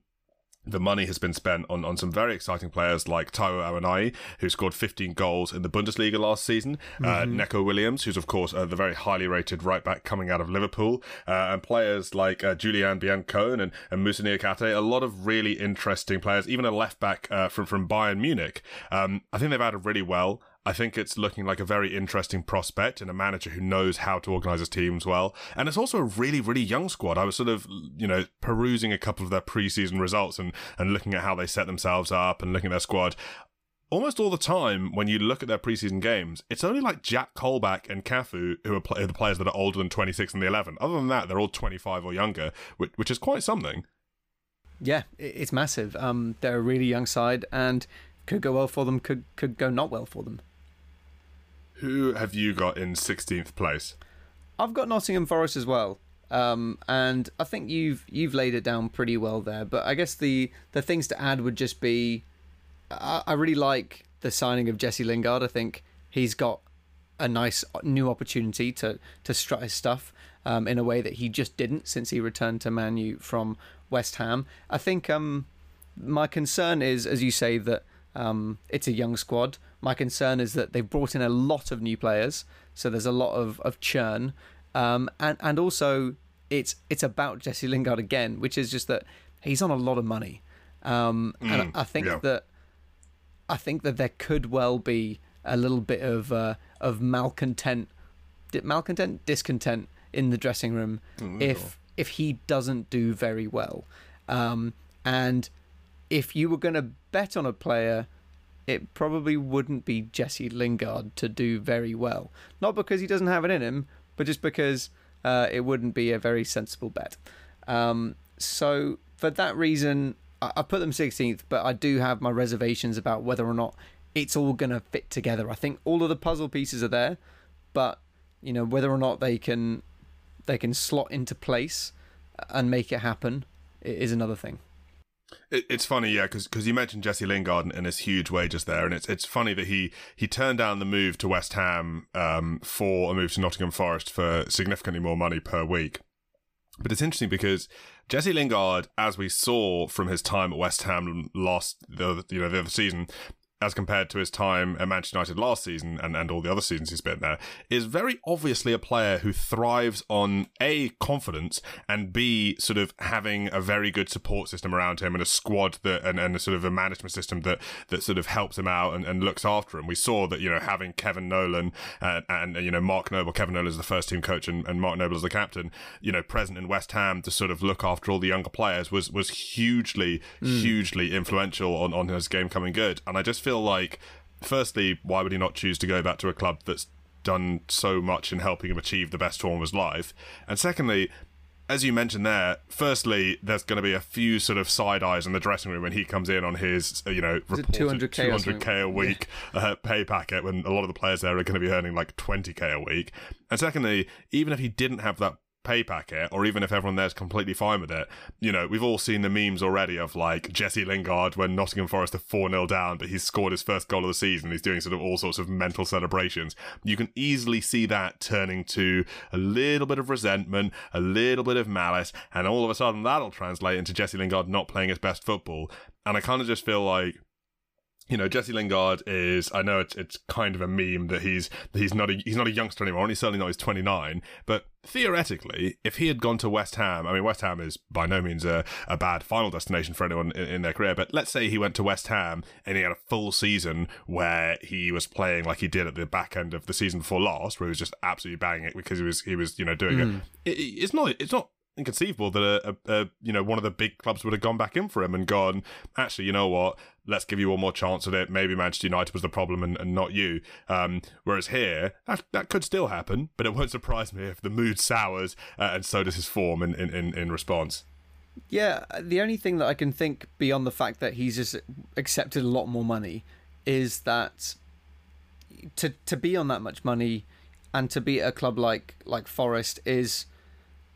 the money has been spent on, on some very exciting players like Taiwo Awoniyi, who scored 15 goals in the Bundesliga last season, uh, mm-hmm. uh, Neco Williams, who's of course uh, the very highly rated right back coming out of Liverpool, uh, and players like uh, Julian Biancone and, and Moussa Niakhaté, a lot of really interesting players, even a left back uh, from, from Bayern Munich. Um, I think they've added really well. I think it's looking like a very interesting prospect and a manager who knows how to organise his teams well. And it's also a really, really young squad. I was sort of, you know, perusing a couple of their preseason results and, and looking at how they set themselves up and looking at their squad almost all the time when you look at their preseason games, it's only like Jack Colback and Cafu who are, play- the players that are older than 26 and the 11. Other than that, they're all 25 or younger, which, which is quite something. Yeah, it's massive. Um, they're a really young side and could go well for them, could could go not well for them. Who have you got in 16th place? I've got Nottingham Forest as well. Um, and I think you've you've laid it down pretty well there. But I guess the the things to add would just be, I, I really like the signing of Jesse Lingard. I think he's got a nice new opportunity to to strut his stuff um, in a way that he just didn't since he returned to Manu from West Ham. I think um, my concern is, as you say, that um, it's a young squad. My concern is that they've brought in a lot of new players, so there's a lot of, of churn, um, and and also it's it's about Jesse Lingard again, which is just that he's on a lot of money, um, mm, and I think yeah. that I think that there could well be a little bit of uh, of malcontent, malcontent, discontent in the dressing room mm, if if he doesn't do very well, um, and if you were going to bet on a player, it probably wouldn't be Jesse Lingard to do very well. Not because he doesn't have it in him, but just because uh, it wouldn't be a very sensible bet. Um, so for that reason, I, I put them 16th, but I do have my reservations about whether or not it's all going to fit together. I think all of the puzzle pieces are there. but you know whether or not they can they can slot into place and make it happen is another thing. It, it's funny, yeah, because you mentioned Jesse Lingard and his huge wages there, and it's it's funny that he he turned down the move to West Ham um, for a move to Nottingham Forest for significantly more money per week. But it's interesting because Jesse Lingard, as we saw from his time at West Ham last the you know the other season, as compared to his time at Manchester United last season and, and all the other seasons he's been there, is very obviously a player who thrives on A, confidence, and B, sort of having a very good support system around him and a squad that, and, and a sort of a management system that, that sort of helps him out and, and looks after him. We saw that, you know, having Kevin Nolan uh, and, you know, Mark Noble, Kevin Nolan is the first team coach and, and Mark Noble is the captain, you know, present in West Ham to sort of look after all the younger players was, was hugely, mm. hugely influential on, on his game coming good. And I just feel feel like, firstly, why would he not choose to go back to a club that's done so much in helping him achieve the best form of his life? And secondly, as you mentioned there, firstly, there's going to be a few sort of side eyes in the dressing room when he comes in on his, you know, reported 200k, 200k a week uh, pay packet when a lot of the players there are going to be earning like 20k a week. And secondly, even if he didn't have that pay packet, or even if everyone there's completely fine with it, you know, we've all seen the memes already of like Jesse Lingard when Nottingham Forest are 4 0 down, but he's scored his first goal of the season. He's doing sort of all sorts of mental celebrations. You can easily see that turning to a little bit of resentment, a little bit of malice, and all of a sudden that'll translate into Jesse Lingard not playing his best football. And I kind of just feel like you know Jesse Lingard is I know it's it's kind of a meme that he's that he's not a he's not a youngster anymore and he's certainly not he's 29 but theoretically if he had gone to West Ham I mean West Ham is by no means a, a bad final destination for anyone in, in their career but let's say he went to West Ham and he had a full season where he was playing like he did at the back end of the season before last where he was just absolutely banging it because he was he was you know doing mm. it. it it's not it's not inconceivable that a, a, a, you know one of the big clubs would have gone back in for him and gone actually you know what let's give you one more chance at it. Maybe manchester united was the problem and, and not you. Um, whereas here that, that could still happen but it won't surprise me if the mood sours uh, and so does his form in, in, in, in response. Yeah the only thing that i can think beyond the fact that he's just accepted a lot more money is that to to be on that much money and to be at a club like like forest is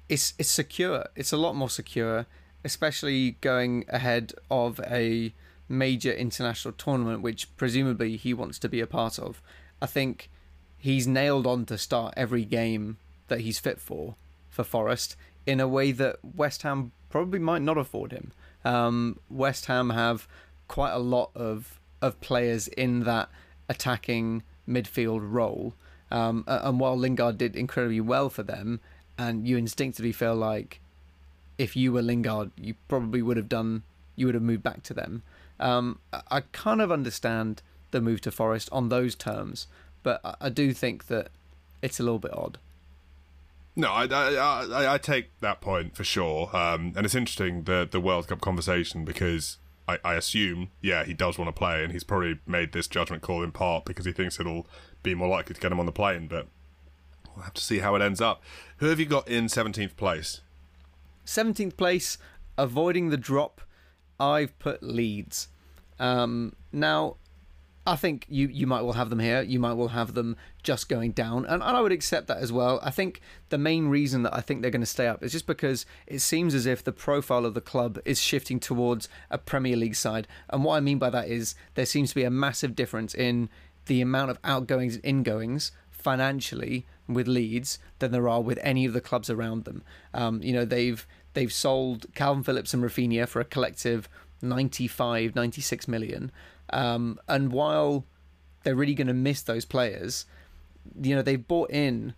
it's it's secure. It's a lot more secure, especially going ahead of a major international tournament, which presumably he wants to be a part of. I think he's nailed on to start every game that he's fit for for Forest in a way that West Ham probably might not afford him. Um, West Ham have quite a lot of of players in that attacking midfield role. Um, and while Lingard did incredibly well for them, and you instinctively feel like if you were Lingard, you probably would have done, you would have moved back to them. Um, I kind of understand the move to Forest on those terms, but I do think that it's a little bit odd. No, I, I, I, take that point for sure, um, and it's interesting the the World Cup conversation because I, I assume, yeah, he does want to play, and he's probably made this judgment call in part because he thinks it'll be more likely to get him on the plane. But We'll have to see how it ends up. Who have you got in 17th place? 17th place, avoiding the drop, I've put Leeds. Um, now, I think you, you might well have them here. You might well have them just going down. And, and I would accept that as well. I think the main reason that I think they're going to stay up is just because it seems as if the profile of the club is shifting towards a Premier League side. And what I mean by that is there seems to be a massive difference in the amount of outgoings and ingoings financially with Leeds than there are with any of the clubs around them. Um, you know, they've they've sold Kalvin Phillips and Raphinha for a collective 95, 96 million. Um, and while they're really going to miss those players, you know, they've bought in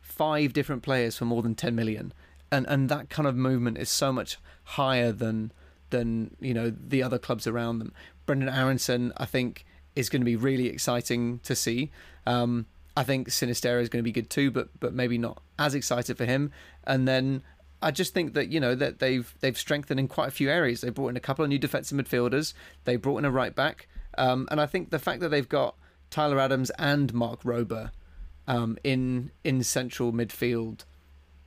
five different players for more than 10 million. And and that kind of movement is so much higher than than, you know, the other clubs around them. Brenden Aaronson, I think, is going to be really exciting to see. Um, I think Sinisterra is going to be good too, but but maybe not as excited for him. And then I just think that you know that they've they've strengthened in quite a few areas. They brought in a couple of new defensive midfielders. They brought in a right back, um, and I think the fact that they've got Tyler Adams and Marc Roca um, in in central midfield,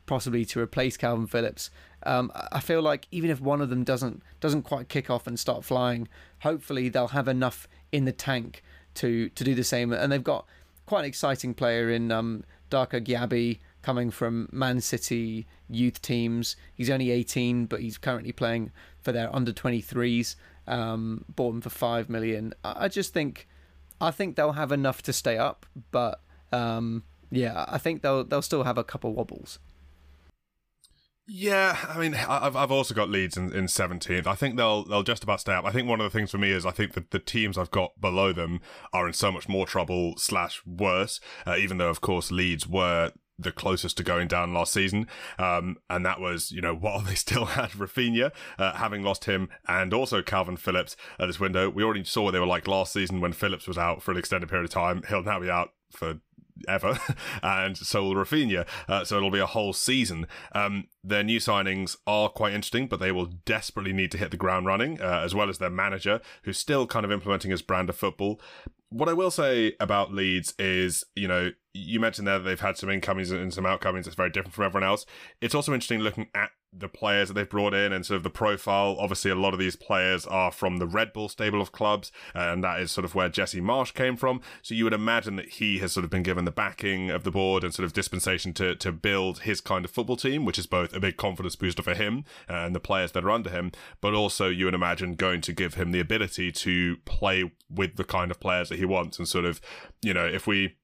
possibly to replace Kalvin Phillips. Um, I feel like even if one of them doesn't doesn't quite kick off and start flying, hopefully they'll have enough in the tank to to do the same. And they've got quite an exciting player in um, Darko Gyabi coming from Man City youth teams. He's only 18, but he's currently playing for their under 23s. Um, bought him for five million. I, just think, I think they'll have enough to stay up, but um, yeah, I think they'll they'll still have a couple wobbles. Yeah, I mean, I've I've also got Leeds in, in 17th. I think they'll they'll just about stay up. I think one of the things for me is I think that the teams I've got below them are in so much more trouble slash worse. Uh, even though, of course, Leeds were the closest to going down last season. Um, and that was, you know, [LAUGHS] while they still had Raphinha, uh, having lost him and also Kalvin Phillips at this window. We already saw what they were like last season when Phillips was out for an extended period of time. He'll now be out for ever, [LAUGHS] and so will Raphinha. Uh, so it'll be a whole season. Um, their new signings are quite interesting, but they will desperately need to hit the ground running, uh, as well as their manager, who's still kind of implementing his brand of football. What I will say about Leeds is, you know, you mentioned there that they've had some incomings and some outcomings It's very different from everyone else. It's also interesting looking at the players that they've brought in and sort of the profile. Obviously, a lot of these players are from the Red Bull stable of clubs, and that is sort of where Jesse Marsch came from. So you would imagine that he has sort of been given the backing of the board and sort of dispensation to to build his kind of football team, which is both a big confidence booster for him and the players that are under him, but also you would imagine going to give him the ability to play with the kind of players that he wants and sort of, you know, if we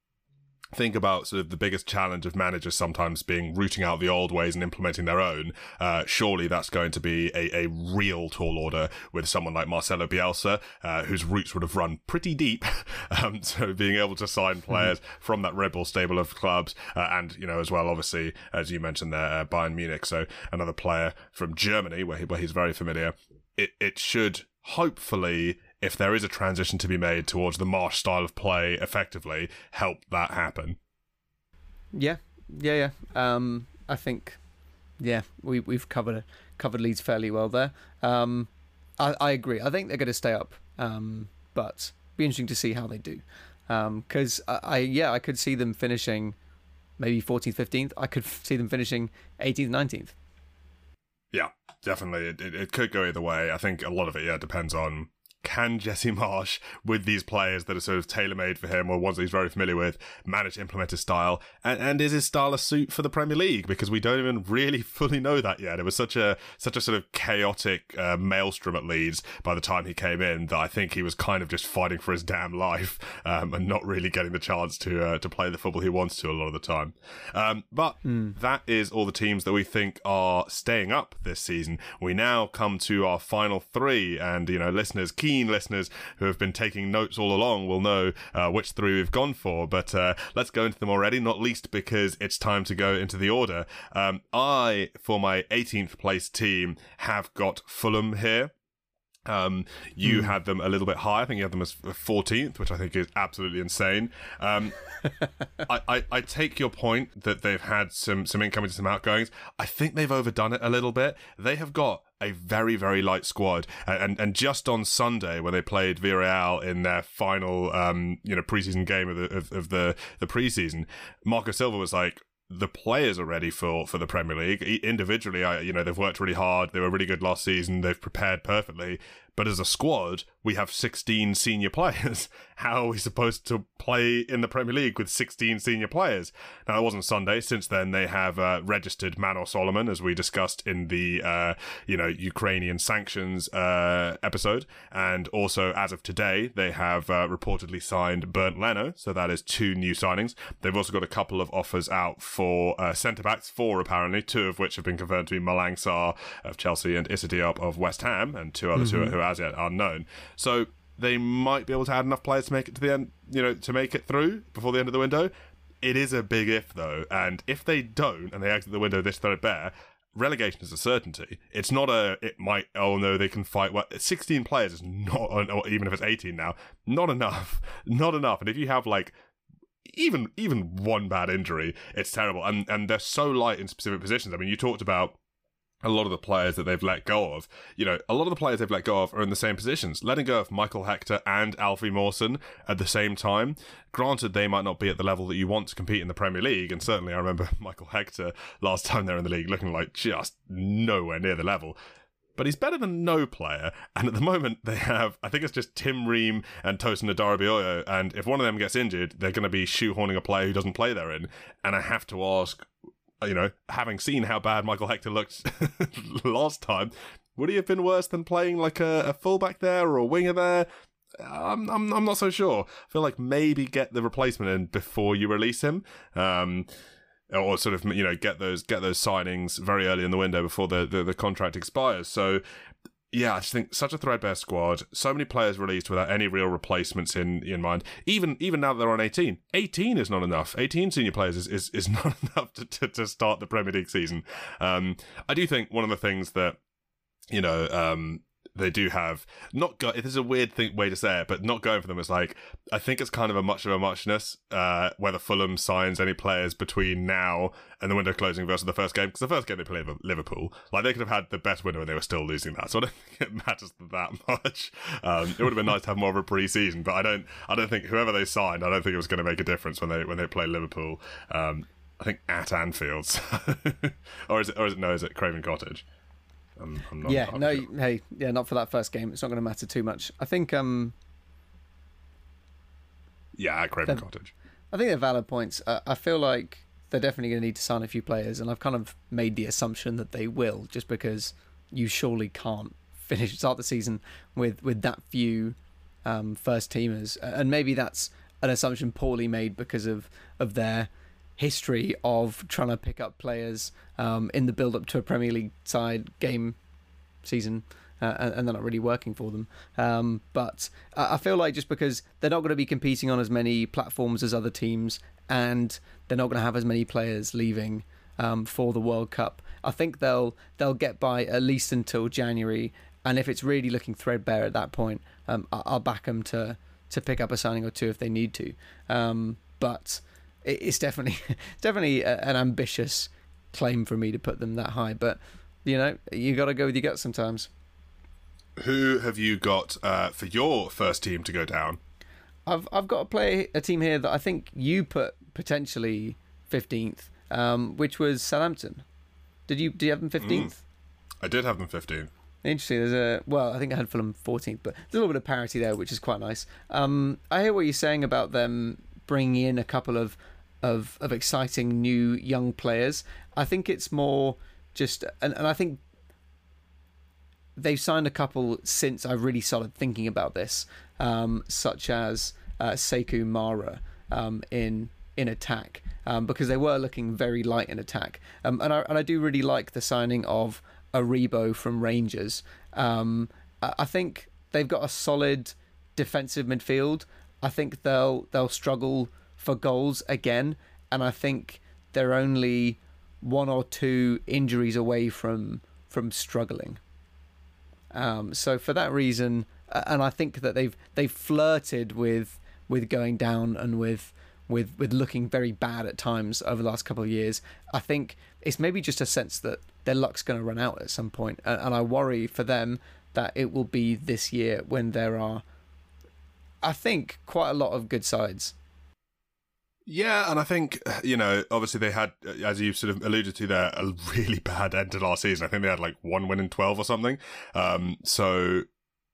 think about sort of the biggest challenge of managers sometimes being rooting out the old ways and implementing their own, uh, surely that's going to be a, a real tall order with someone like Marcelo Bielsa, uh, whose roots would have run pretty deep. [LAUGHS] um, so being able to sign hmm. players from that Red Bull stable of clubs, uh, and, you know, as well, obviously, as you mentioned there, uh, Bayern Munich. So another player from Germany where, he, where he's very familiar. It, it should hopefully if there is a transition to be made towards the Marsch style of play effectively, help that happen. Yeah, yeah, yeah. Um, I think, yeah, we we've covered covered Leeds fairly well there. Um, I, I agree. I think they're going to stay up, um, but be interesting to see how they do. Because um, I, I, yeah, I could see them finishing maybe 14th, 15th. I could see them finishing 18th, 19th. Yeah, definitely. It, it, it could go either way. I think a lot of it, yeah, depends on can Jesse Marsch, with these players that are sort of tailor made for him or ones that he's very familiar with, manage to implement his style? And, and is his style a suit for the Premier League? Because we don't even really [LAUGHS] fully know that yet. It was such a such a sort of chaotic uh, maelstrom at Leeds by the time he came in that I think he was kind of just fighting for his damn life um, and not really getting the chance to uh, to play the football he wants to a lot of the time. Um, but mm. that is all the teams that we think are staying up this season. We now come to our final three, and you know, listeners, keep keen listeners who have been taking notes all along will know uh, which three we've gone for. But uh, let's go into them already, not least because it's time to go into the order. Um, I, for my 18th place team, have got Fulham here. Um, you mm. had them a little bit higher. I think you had them as 14th, which I think is absolutely insane. Um, [LAUGHS] I, I, I, take your point that they've had some some incomings, and some outgoings. I think they've overdone it a little bit. They have got a very very light squad, and and just on Sunday when they played Villarreal in their final um you know preseason game of the of, of the the preseason, Marco Silva was like, the players are ready for for the Premier League. Individually, I you know they've worked really hard. They were really good last season. They've prepared perfectly. But as a squad, we have 16 senior players. [LAUGHS] How are we supposed to play in the Premier League with 16 senior players? Now, it wasn't Sunday. Since then, they have uh, registered Manor Solomon, as we discussed in the, uh, you know, Ukrainian sanctions uh, episode. And also, as of today, they have uh, reportedly signed Bernd Leno. So that is two new signings. They've also got a couple of offers out for uh, centre backs, four apparently, two of which have been confirmed to be Malang Sarr of Chelsea and Issa Diop of West Ham, and two others mm-hmm. who, who as yet unknown. So they might be able to add enough players to make it to the end, you know, to make it through before the end of the window. It is a big if though, and if they don't and they exit the window this threadbare, relegation is a certainty. It's not a it might oh no they can fight. Well, sixteen players is not, or even if it's eighteen now, not enough, [LAUGHS] not enough. And if you have like even even one bad injury, it's terrible. And and they're so light in specific positions. I mean, you talked about a lot of the players that they've let go of, you know, a lot of the players they've let go of are in the same positions. Letting go of Michael Hector and Alfie Mawson at the same time. Granted, they might not be at the level that you want to compete in the Premier League, and certainly I remember [LAUGHS] Michael Hector last time they're in the league looking like just nowhere near the level. but he's better than no player. And at the moment, they have, I think it's just Tim Ream and Tosin Adarabioyo. And if one of them gets injured, they're going to be shoehorning a player who doesn't play therein. And I have to ask, you know, having seen how bad Michael Hector looked [LAUGHS] last time, would he have been worse than playing like a, a fullback there or a winger there? I'm, I'm, I'm not so sure. I feel like maybe get the replacement in before you release him. Um, or sort of you know get those get those signings very early in the window before the, the, the contract expires. So yeah, I just think such a threadbare squad. So many players released without any real replacements in in mind. Even even now that they're on eighteen, eighteen is not enough. Eighteen senior players is is, is [LAUGHS] not enough to, to, to start the Premier League season. Um, I do think one of the things that you know um, they do have not go. It is a weird thing way to say it, but not going for them is like I think it's kind of a much of a muchness uh, whether Fulham signs any players between now and the window closing versus the first game because the first game they played Liverpool, like they could have had the best window and they were still losing that. So I don't [LAUGHS] think it matters that much. Um, it would have been nice to have more of a pre-season, but I don't. I don't think whoever they signed, I don't think it was going to make a difference when they when they play Liverpool. Um, I think at Anfield, [LAUGHS] or is it? Or is it? No, is it Craven Cottage? I'm, I'm not, yeah, no, sure. hey, yeah, not for that first game. It's not going to matter too much. I think. um Yeah, Craven Cottage. I think they're valid points. Uh, I feel like they're definitely going to need to sign a few players, and I've kind of made the assumption that they will, just because you surely can't finish start the season with with that few um, first teamers, and maybe that's an assumption poorly made because of of their history of trying to pick up players um, in the build up to a Premier League side game season. Uh, and, they're not really working for them. Um, but I feel like just because they're not going to be competing on as many platforms as other teams, and they're not going to have as many players leaving um, for the World Cup, I think they'll they'll get by at least until January. And if it's really looking threadbare at that point, um, I'll back them to to pick up a signing or two if they need to. Um, but it's definitely [LAUGHS] definitely an ambitious claim for me to put them that high. But you know, you got to go with your gut sometimes. Who have you got uh, for your first team to go down? I've I've got to play a team here that I think you put potentially fifteenth, um, which was Southampton. Did you do you have them fifteenth? Mm, I did have them fifteenth. Interesting. There's a well, I think I had Fulham 14th, but there's a little bit of parity there, which is quite nice. Um, I hear what you're saying about them bringing in a couple of of of exciting new young players. I think it's more just, and, and I think they've signed a couple since I really started thinking about this, um, such as uh, Mara um, in in attack, um, because they were looking very light in attack, um, and I and I do really like the signing of Aribo from Rangers. Um, I, I think they've got a solid defensive midfield. I think they'll they'll struggle for goals again, and I think they're only one or two injuries away from from struggling. Um, so for that reason, and I think that they've they've flirted with with going down and with with with looking very bad at times over the last couple of years. I think it's maybe just a sense that their luck's going to run out at some point, and, and I worry for them that it will be this year when there are I think quite a lot of good sides. Yeah, and I think you know, obviously they had, as you sort of alluded to there, a really [LAUGHS] bad end to last season. I think they had like one win in twelve or something. Um, so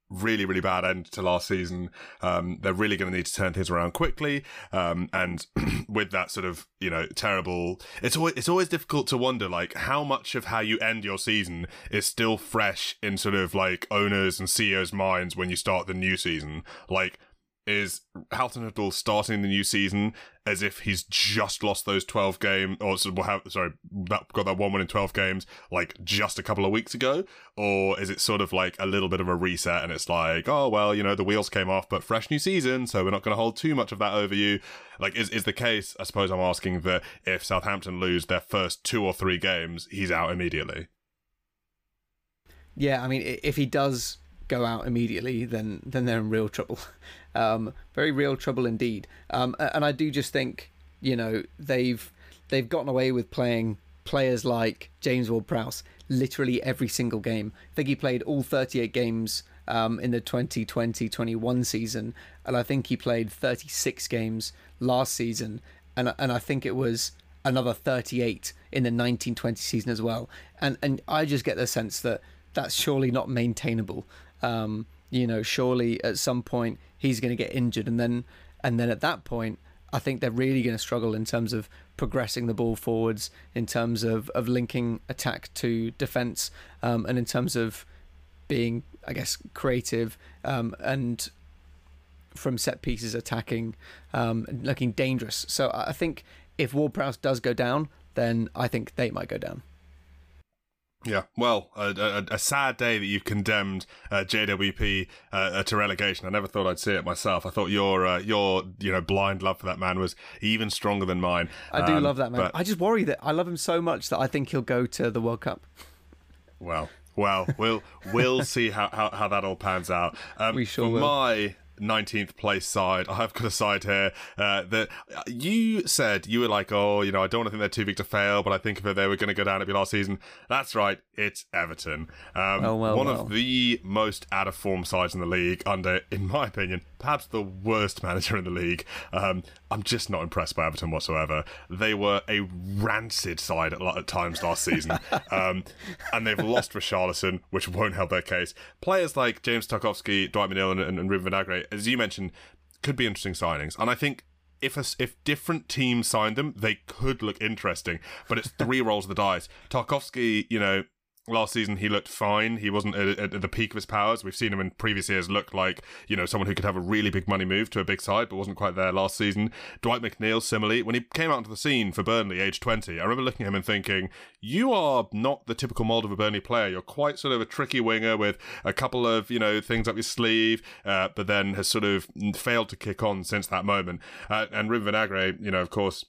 really, really bad end to last season. Um, they're really going to need to turn things around quickly. Um, and [CLEARS THROAT] with that sort of, you know, terrible, it's always, it's always difficult to wonder, like, how much of how you end your season is still fresh in sort of like owners and CEOs' minds when you start the new season. Like, is Halton Hasenhüttl starting the new season as if he's just lost those 12 games, or sorry, got that one win in 12 games like just a couple of weeks ago? Or is it sort of like a little bit of a reset and it's like, oh, well, you know, the wheels came off, but fresh new season, so we're not going to hold too much of that over you? Like, is, is the case, I suppose I'm asking that if Southampton lose their first two or three games, he's out immediately? Yeah, I mean, if he does go out immediately, then then they're in real trouble, [LAUGHS] um, very real trouble indeed. Um, and I do just think you know they've they've gotten away with playing players like James Ward-Prowse literally every single game. I think he played all 38 games um, in the 2020-21 season, and I think he played 36 games last season, and and I think it was another 38 in the 1920 season as well. And and I just get the sense that that's surely not maintainable. Um, you know, surely at some point he's going to get injured, and then and then at that point, I think they're really going to struggle in terms of progressing the ball forwards, in terms of of linking attack to defense, um, and in terms of being, I guess, creative um, and from set pieces attacking, um, looking dangerous. So I think if Ward Prowse does go down, then I think they might go down. Yeah, well, a, a, a, sad day that you've condemned uh, JWP uh, to relegation. I never thought I'd see it myself. I thought your uh, your you know blind love for that man was even stronger than mine. I do um, love that man. But... I just worry that I love him so much that I think he'll go to the World Cup. Well, well, we'll we'll [LAUGHS] see how, how, how that all pans out. Um, we sure will. My 19th place side. I've got a side here uh, that you said you were like, oh, you know, I don't want to think they're too big to fail, but I think if they were going to go down, it'd be last season. That's right, it's Everton. Um, oh, well, one well. of the most out of form sides in the league, under, in my opinion, perhaps the worst manager in the league. Um, I'm just not impressed by Everton whatsoever. They were a rancid side at, at times last season, [LAUGHS] um, and they've lost Richarlison, which won't help their case. Players like James Tarkowski, Dwight McNeil, and, and, and Ruben Vinagre, as you mentioned, could be interesting signings. And I think if a, if different teams signed them, they could look interesting. But it's three [LAUGHS] rolls of the dice. Tarkowski, you know, last season he looked fine. He wasn't at, at, the peak of his powers. We've seen him in previous years look like you know someone who could have a really big money move to a big side, but wasn't quite there last season. Dwight McNeil, similarly, when he came out onto the scene for Burnley, age twenty, I remember looking at him and thinking, "You are not the typical mold of a Burnley player. You're quite sort of a tricky winger with a couple of you know things up your sleeve, uh, but then has sort of failed to kick on since that moment." Uh, and Ruben Vinagre, you know, of course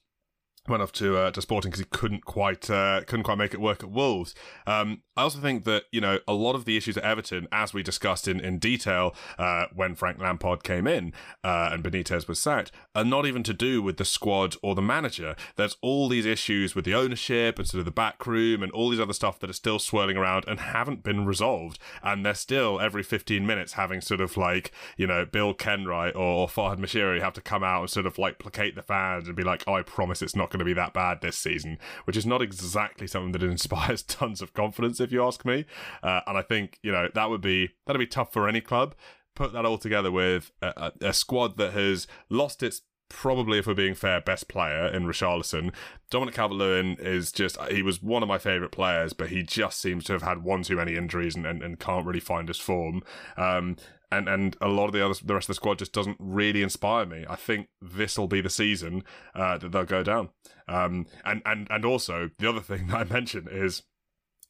went off to uh, to Sporting because he couldn't quite uh, couldn't quite make it work at Wolves. Um, I also think that you know a lot of the issues at Everton, as we discussed in in detail uh, when Frank Lampard came in uh, and Benitez was sacked, are not even to do with the squad or the manager. There's all these issues with the ownership and sort of the back room and all these other stuff that are still swirling around and haven't been resolved. And they're still every 15 minutes having sort of like you know Bill Kenwright or, or Farhad Moshiri have to come out and sort of like placate the fans and be like, oh, I promise it's not going to be that bad this season, which is not exactly something that [LAUGHS] inspires tons of confidence, if you ask me. Uh, and I think you know that would be that'd be tough for any club. Put that all together with a, a, a squad that has lost its probably, if we're being fair, best player in Richarlison. Dominic Calvert-Lewin is just, he was one of my favourite players, but he just seems to have had one too many injuries and, and, and can't really find his form. Um, and and a lot of the other the rest of the squad just doesn't really inspire me. I think this will be the season uh, that they'll go down. Um, and and and also the other thing [LAUGHS] that I mentioned is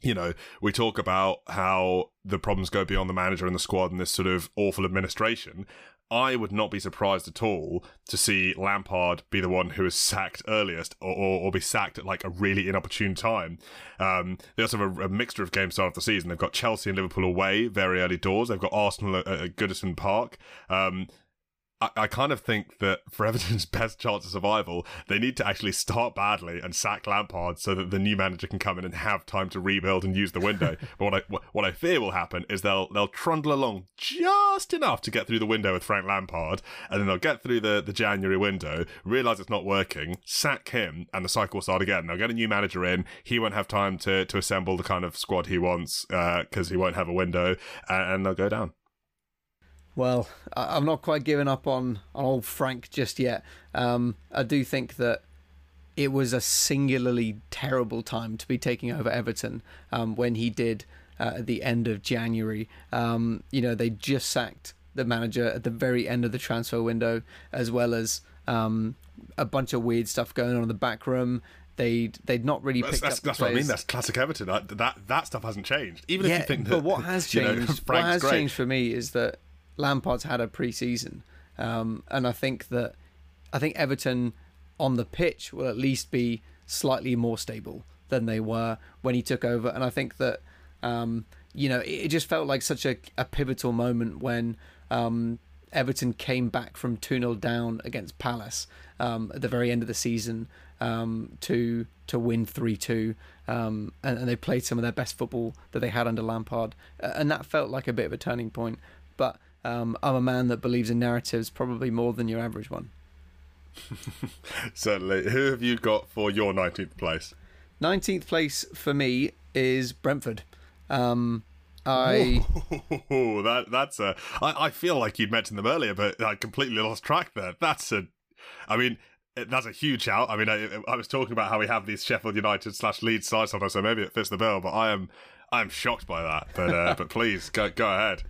you know, we talk about how the problems go beyond the manager and the squad and this sort of awful administration. I would not be surprised at all to see Lampard be the one who is sacked earliest or, or, or be sacked at like a really inopportune time. Um, they also have a, a, mixture of games start of the season. They've got Chelsea and Liverpool away very early doors. They've got Arsenal at, at Goodison Park. Um, I, I kind of think that for Everton's [LAUGHS] best chance of survival, they need to actually start badly and sack Lampard so that the new manager can come in and have time to rebuild and use the window. [LAUGHS] but what I what I fear will happen is they'll they'll trundle along just enough to get through the window with Frank Lampard, and then they'll get through the, the January window, realize it's not working, sack him, and the cycle will start again. They'll get a new manager in. He won't have time to to assemble the kind of squad he wants because uh, he won't have a window, and, and they'll go down. Well, I'm not quite giving up on, on old Frank just yet. Um, I do think that it was a singularly terrible time to be taking over Everton um, when he did uh, at the end of January. Um, you know, they just sacked the manager at the very end of the transfer window, as well as um, a bunch of weird stuff going on in the back room. They'd they'd not really that's, that's, that's what I mean. That's classic Everton. That, that that stuff hasn't changed. Even yeah, if you think that, but what has changed? [LAUGHS] You know, what has great. changed for me is that Lampard's had a pre-season, um, and I think that I think Everton on the pitch will at least be slightly more stable than they were when he took over, and I think that um, you know it, just felt like such a, a pivotal moment when um, Everton came back from 2 0 down against Palace um, at the very end of the season um, to to win 3 2. Um, and, and, they played some of their best football that they had under Lampard. And that felt like a bit of a turning point. But um, I'm a man that believes in narratives probably more than your average one. [LAUGHS] Certainly. Who have you got for your 19th place? 19th place for me is Brentford. Um, I Ooh, [LAUGHS] that that's a. I, I feel like you'd mentioned them earlier, but I completely lost track there. That's a. I mean, that's a huge shout. I mean, I, I was talking about how we have these Sheffield United slash Leeds sides sometimes, so maybe it fits the bill. But I am, I'm shocked by that. But uh, [LAUGHS] but please go go ahead.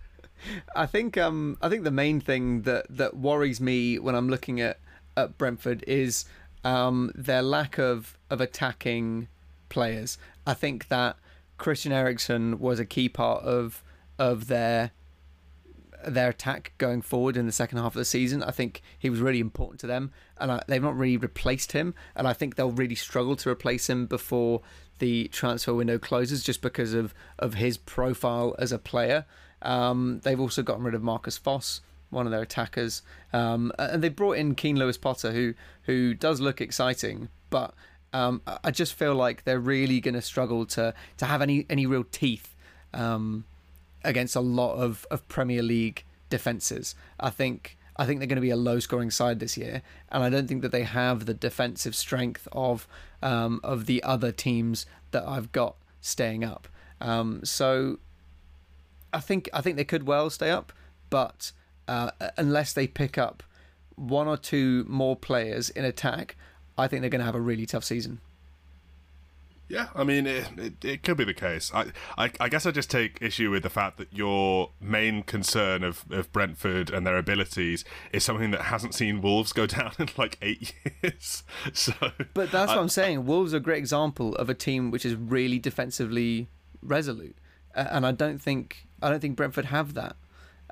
I think um I think the main thing that that worries me when I'm looking at at Brentford is um their lack of of attacking players. I think that Christian Eriksen was a key part of of their their attack going forward in the second half of the season. I think he was really important to them, and I, they've not really replaced him. And I think they'll really struggle to replace him before the transfer window closes, just because of of his profile as a player. Um, they've also gotten rid of Marcus Forss, one of their attackers, um, and they brought in Keane Lewis Potter, who who does look exciting, but um, I just feel like they're really going to struggle to to have any any real teeth um, against a lot of, of Premier League defenses. I think I think they're going to be a low scoring side this year, and I don't think that they have the defensive strength of um, of the other teams that I've got staying up. Um, so I think I think they could well stay up, but uh, unless they pick up one or two more players in attack, I think they're going to have a really tough season. Yeah, I mean, it, it, it, could be the case. I, I, I guess I just take issue with the fact that your main concern of, of Brentford and their abilities is something that hasn't seen Wolves go [LAUGHS] down in like eight years. [LAUGHS] So, but that's I, what I'm saying. Wolves are a great example of a team which is really defensively resolute, and I don't think I don't think Brentford have that.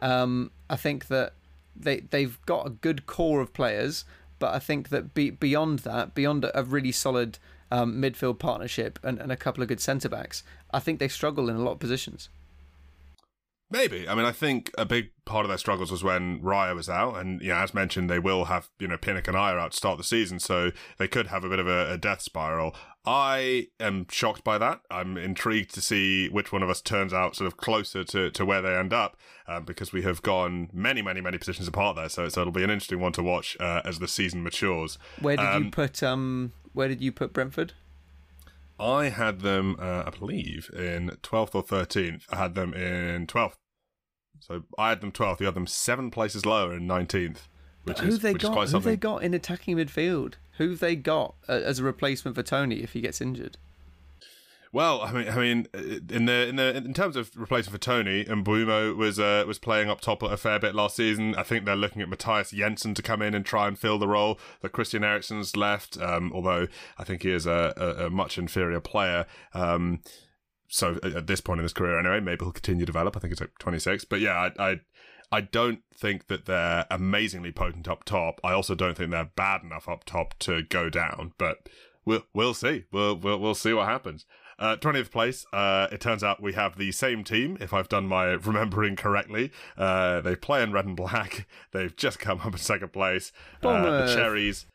Um, I think that they they've got a good core of players, but I think that be, beyond that, beyond a really solid um, midfield partnership and, and a couple of good centre backs, I think they struggle in a lot of positions. Maybe. I mean, I think a big part of their struggles was when Raya was out, and yeah, as mentioned, they will have you know Pinnock and Ajer out to start the season, so they could have a bit of a, a, death spiral. I am shocked by that. I'm intrigued to see which one of us turns out sort of closer to, to where they end up, um, because we have gone many, many, many positions apart there. So, so it'll be an interesting one to watch uh, as the season matures. Where did um, you put um Where did you put Brentford? I had them, uh, I believe, in 12th or 13th. I had them in 12th. So I had them 12th. You had them seven places lower in 19th. Which who is, they which got? Is who they got in attacking midfield? Who have they got uh, as a replacement for Toney if he gets injured? Well, I mean, I mean, in the in the in terms of replacing for Toney, Mbeumo was uh, was playing up top a fair bit last season. I think they're looking at Mathias Jensen to come in and try and fill the role that Christian Eriksen's left. Um, although I think he is a, a, a much inferior player. Um, so at this point in his career, anyway, maybe he'll continue to develop. I think he's like 26, but yeah, I, I I don't think that they're amazingly potent up top. I also don't think they're bad enough up top to go down. But we'll we'll see. We'll we'll, we'll see what happens. Uh, 20th place, uh, it turns out we have the same team, if I've done my [LAUGHS] remembering correctly. Uh, they play in red and black. [LAUGHS] They've just come up in second place. Uh, the Cherries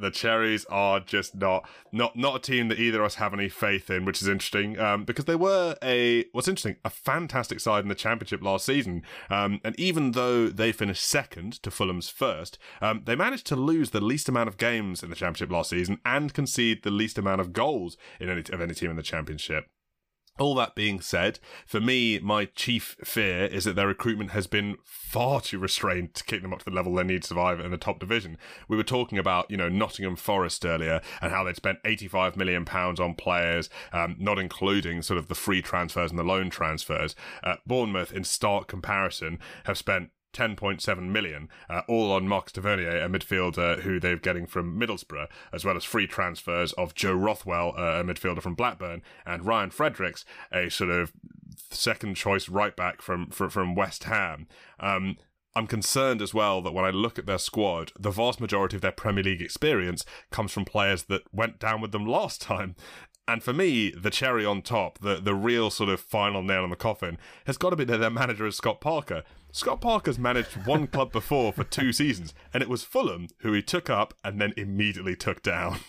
the Cherries are just not not not a team that either of us have any faith in, which is interesting um, because they were a what's interesting a fantastic side in the Championship last season, um, and even though they finished second to Fulham's first, um, they managed to lose the least amount of games in the Championship last season and concede the least amount of goals in any of any team in the Championship. All that being said, for me, my chief fear is that their recruitment has been far too restrained to keep them up to the level they need to survive in the top division. We were talking about, you know, Nottingham Forest earlier and how they'd spent 85 million pounds on players, um, not including sort of the free transfers and the loan transfers. Uh, Bournemouth, in stark comparison, have spent 10.7 million, uh, all on Marcus Tavernier, a midfielder who they're getting from Middlesbrough, as well as free transfers of Joe Rothwell, uh, a midfielder from Blackburn, and Ryan Fredericks, a sort of second choice right back from from, from West Ham. Um, I'm concerned as well that when I look at their squad, the vast majority of their Premier League experience comes from players that went down with them last [LAUGHS] time. And for me, the cherry on top, the, the real sort of final nail in the coffin, has got to be that their manager is Scott Parker. Scott Parker's managed one club [LAUGHS] before for two seasons, and it was Fulham who he took up and then immediately took down. [LAUGHS]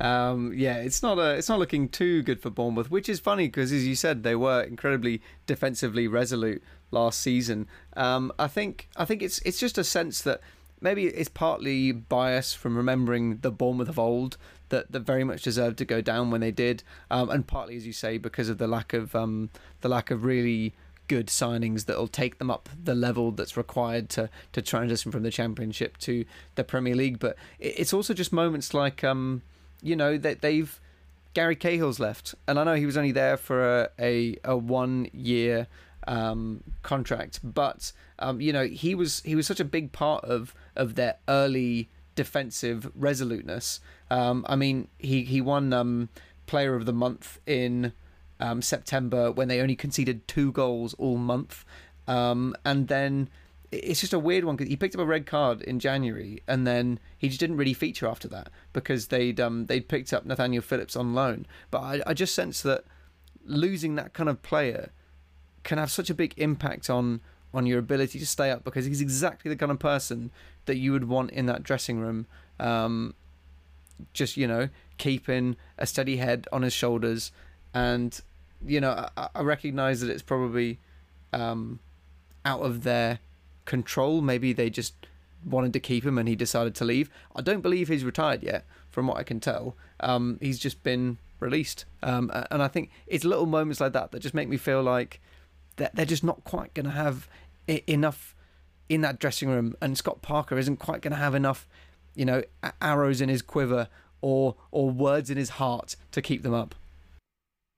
Um, yeah, it's not a, it's not looking too good for Bournemouth, which is funny because, as you said, they were incredibly defensively resolute last season. Um, I think I think it's it's just a sense that maybe it's partly bias from remembering the Bournemouth of old that that very much deserved to go down when they did, um, and partly, as you say, because of the lack of um, the lack of really good signings that'll take them up the level that's required to to transition from the championship to the Premier League. But it's also just moments like um, you know that they've Gary Cahill's left, and I know he was only there for a a, a one year um, contract, but um, you know he was he was such a big part of of their early defensive resoluteness. Um, I mean, he he won um, Player of the Month in um, September when they only conceded two goals all month, um, and then it's just a weird one because he picked up a red card in January and then he just didn't really feature after that because they'd um, they'd picked up Nathaniel Phillips on loan. But I, I just sense that losing that kind of player can have such a big impact on on your ability to stay up because he's exactly the kind of person that you would want in that dressing room. Um, just you know, keeping a steady head on his shoulders, and you know, I, I recognise that it's probably um, out of their control. Maybe they just wanted to keep him and he decided to leave. I don't believe he's retired yet, from what I can tell. Um, he's just been released, um, and I think it's little moments like that that just make me feel like that they're just not quite going to have enough in that dressing room, and Scott Parker isn't quite going to have enough, you know, arrows in his quiver or or words in his heart to keep them up.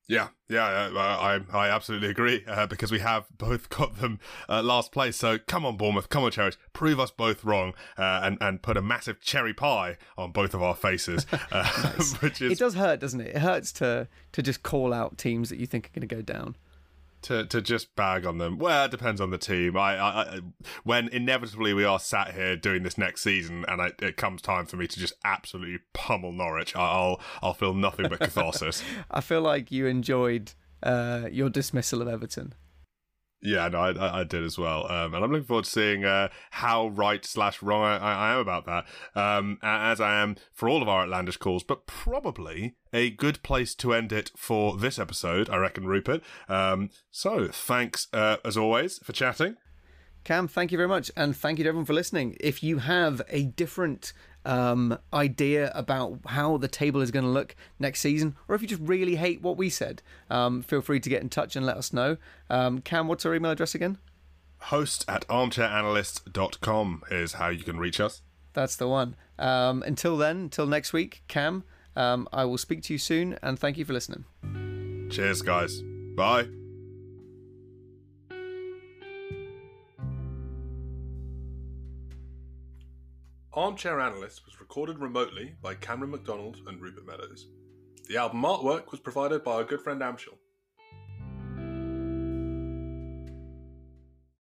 Yeah, yeah, I I absolutely agree uh, because we have both [LAUGHS] got them uh, last place. So come on, Bournemouth, come on, Cherries, prove us both wrong uh, and and put a massive cherry pie on both of our faces. [LAUGHS] Uh, [LAUGHS] which is it does hurt, doesn't it? It hurts to to just call out teams that you think are going to go down to to just bag on them. Well, it depends on the team. I, I, I when inevitably we are sat here doing this next season, and I, it comes time for me to just absolutely pummel Norwich, I'll I'll feel nothing but catharsis. [LAUGHS] I feel like you enjoyed uh, your dismissal of Everton. Yeah, no, I, I did as well, um, and I'm looking forward to seeing uh, how right slash wrong I, I, am about that, um, as I am for all of our outlandish calls. But probably a good place to end it for this episode, I reckon, Rupert. Um, so thanks uh, as always for chatting. Cam, thank you very much, and thank you to everyone for listening. If you have a different um, idea about how the table is going to look next season, or if you just really hate what we said, um, feel free to get in touch and let us know. Um, Cam, what's our email address again? Host at armchairanalyst.com is how you can reach us. That's the one. Um, until then, until next week, Cam, um, I will speak to you soon, and thank you for listening. Cheers, guys. Bye. Armchair Analyst was recorded remotely by Cameron McDonald and Rupert Meadows. The album artwork was provided by our good friend Amshel.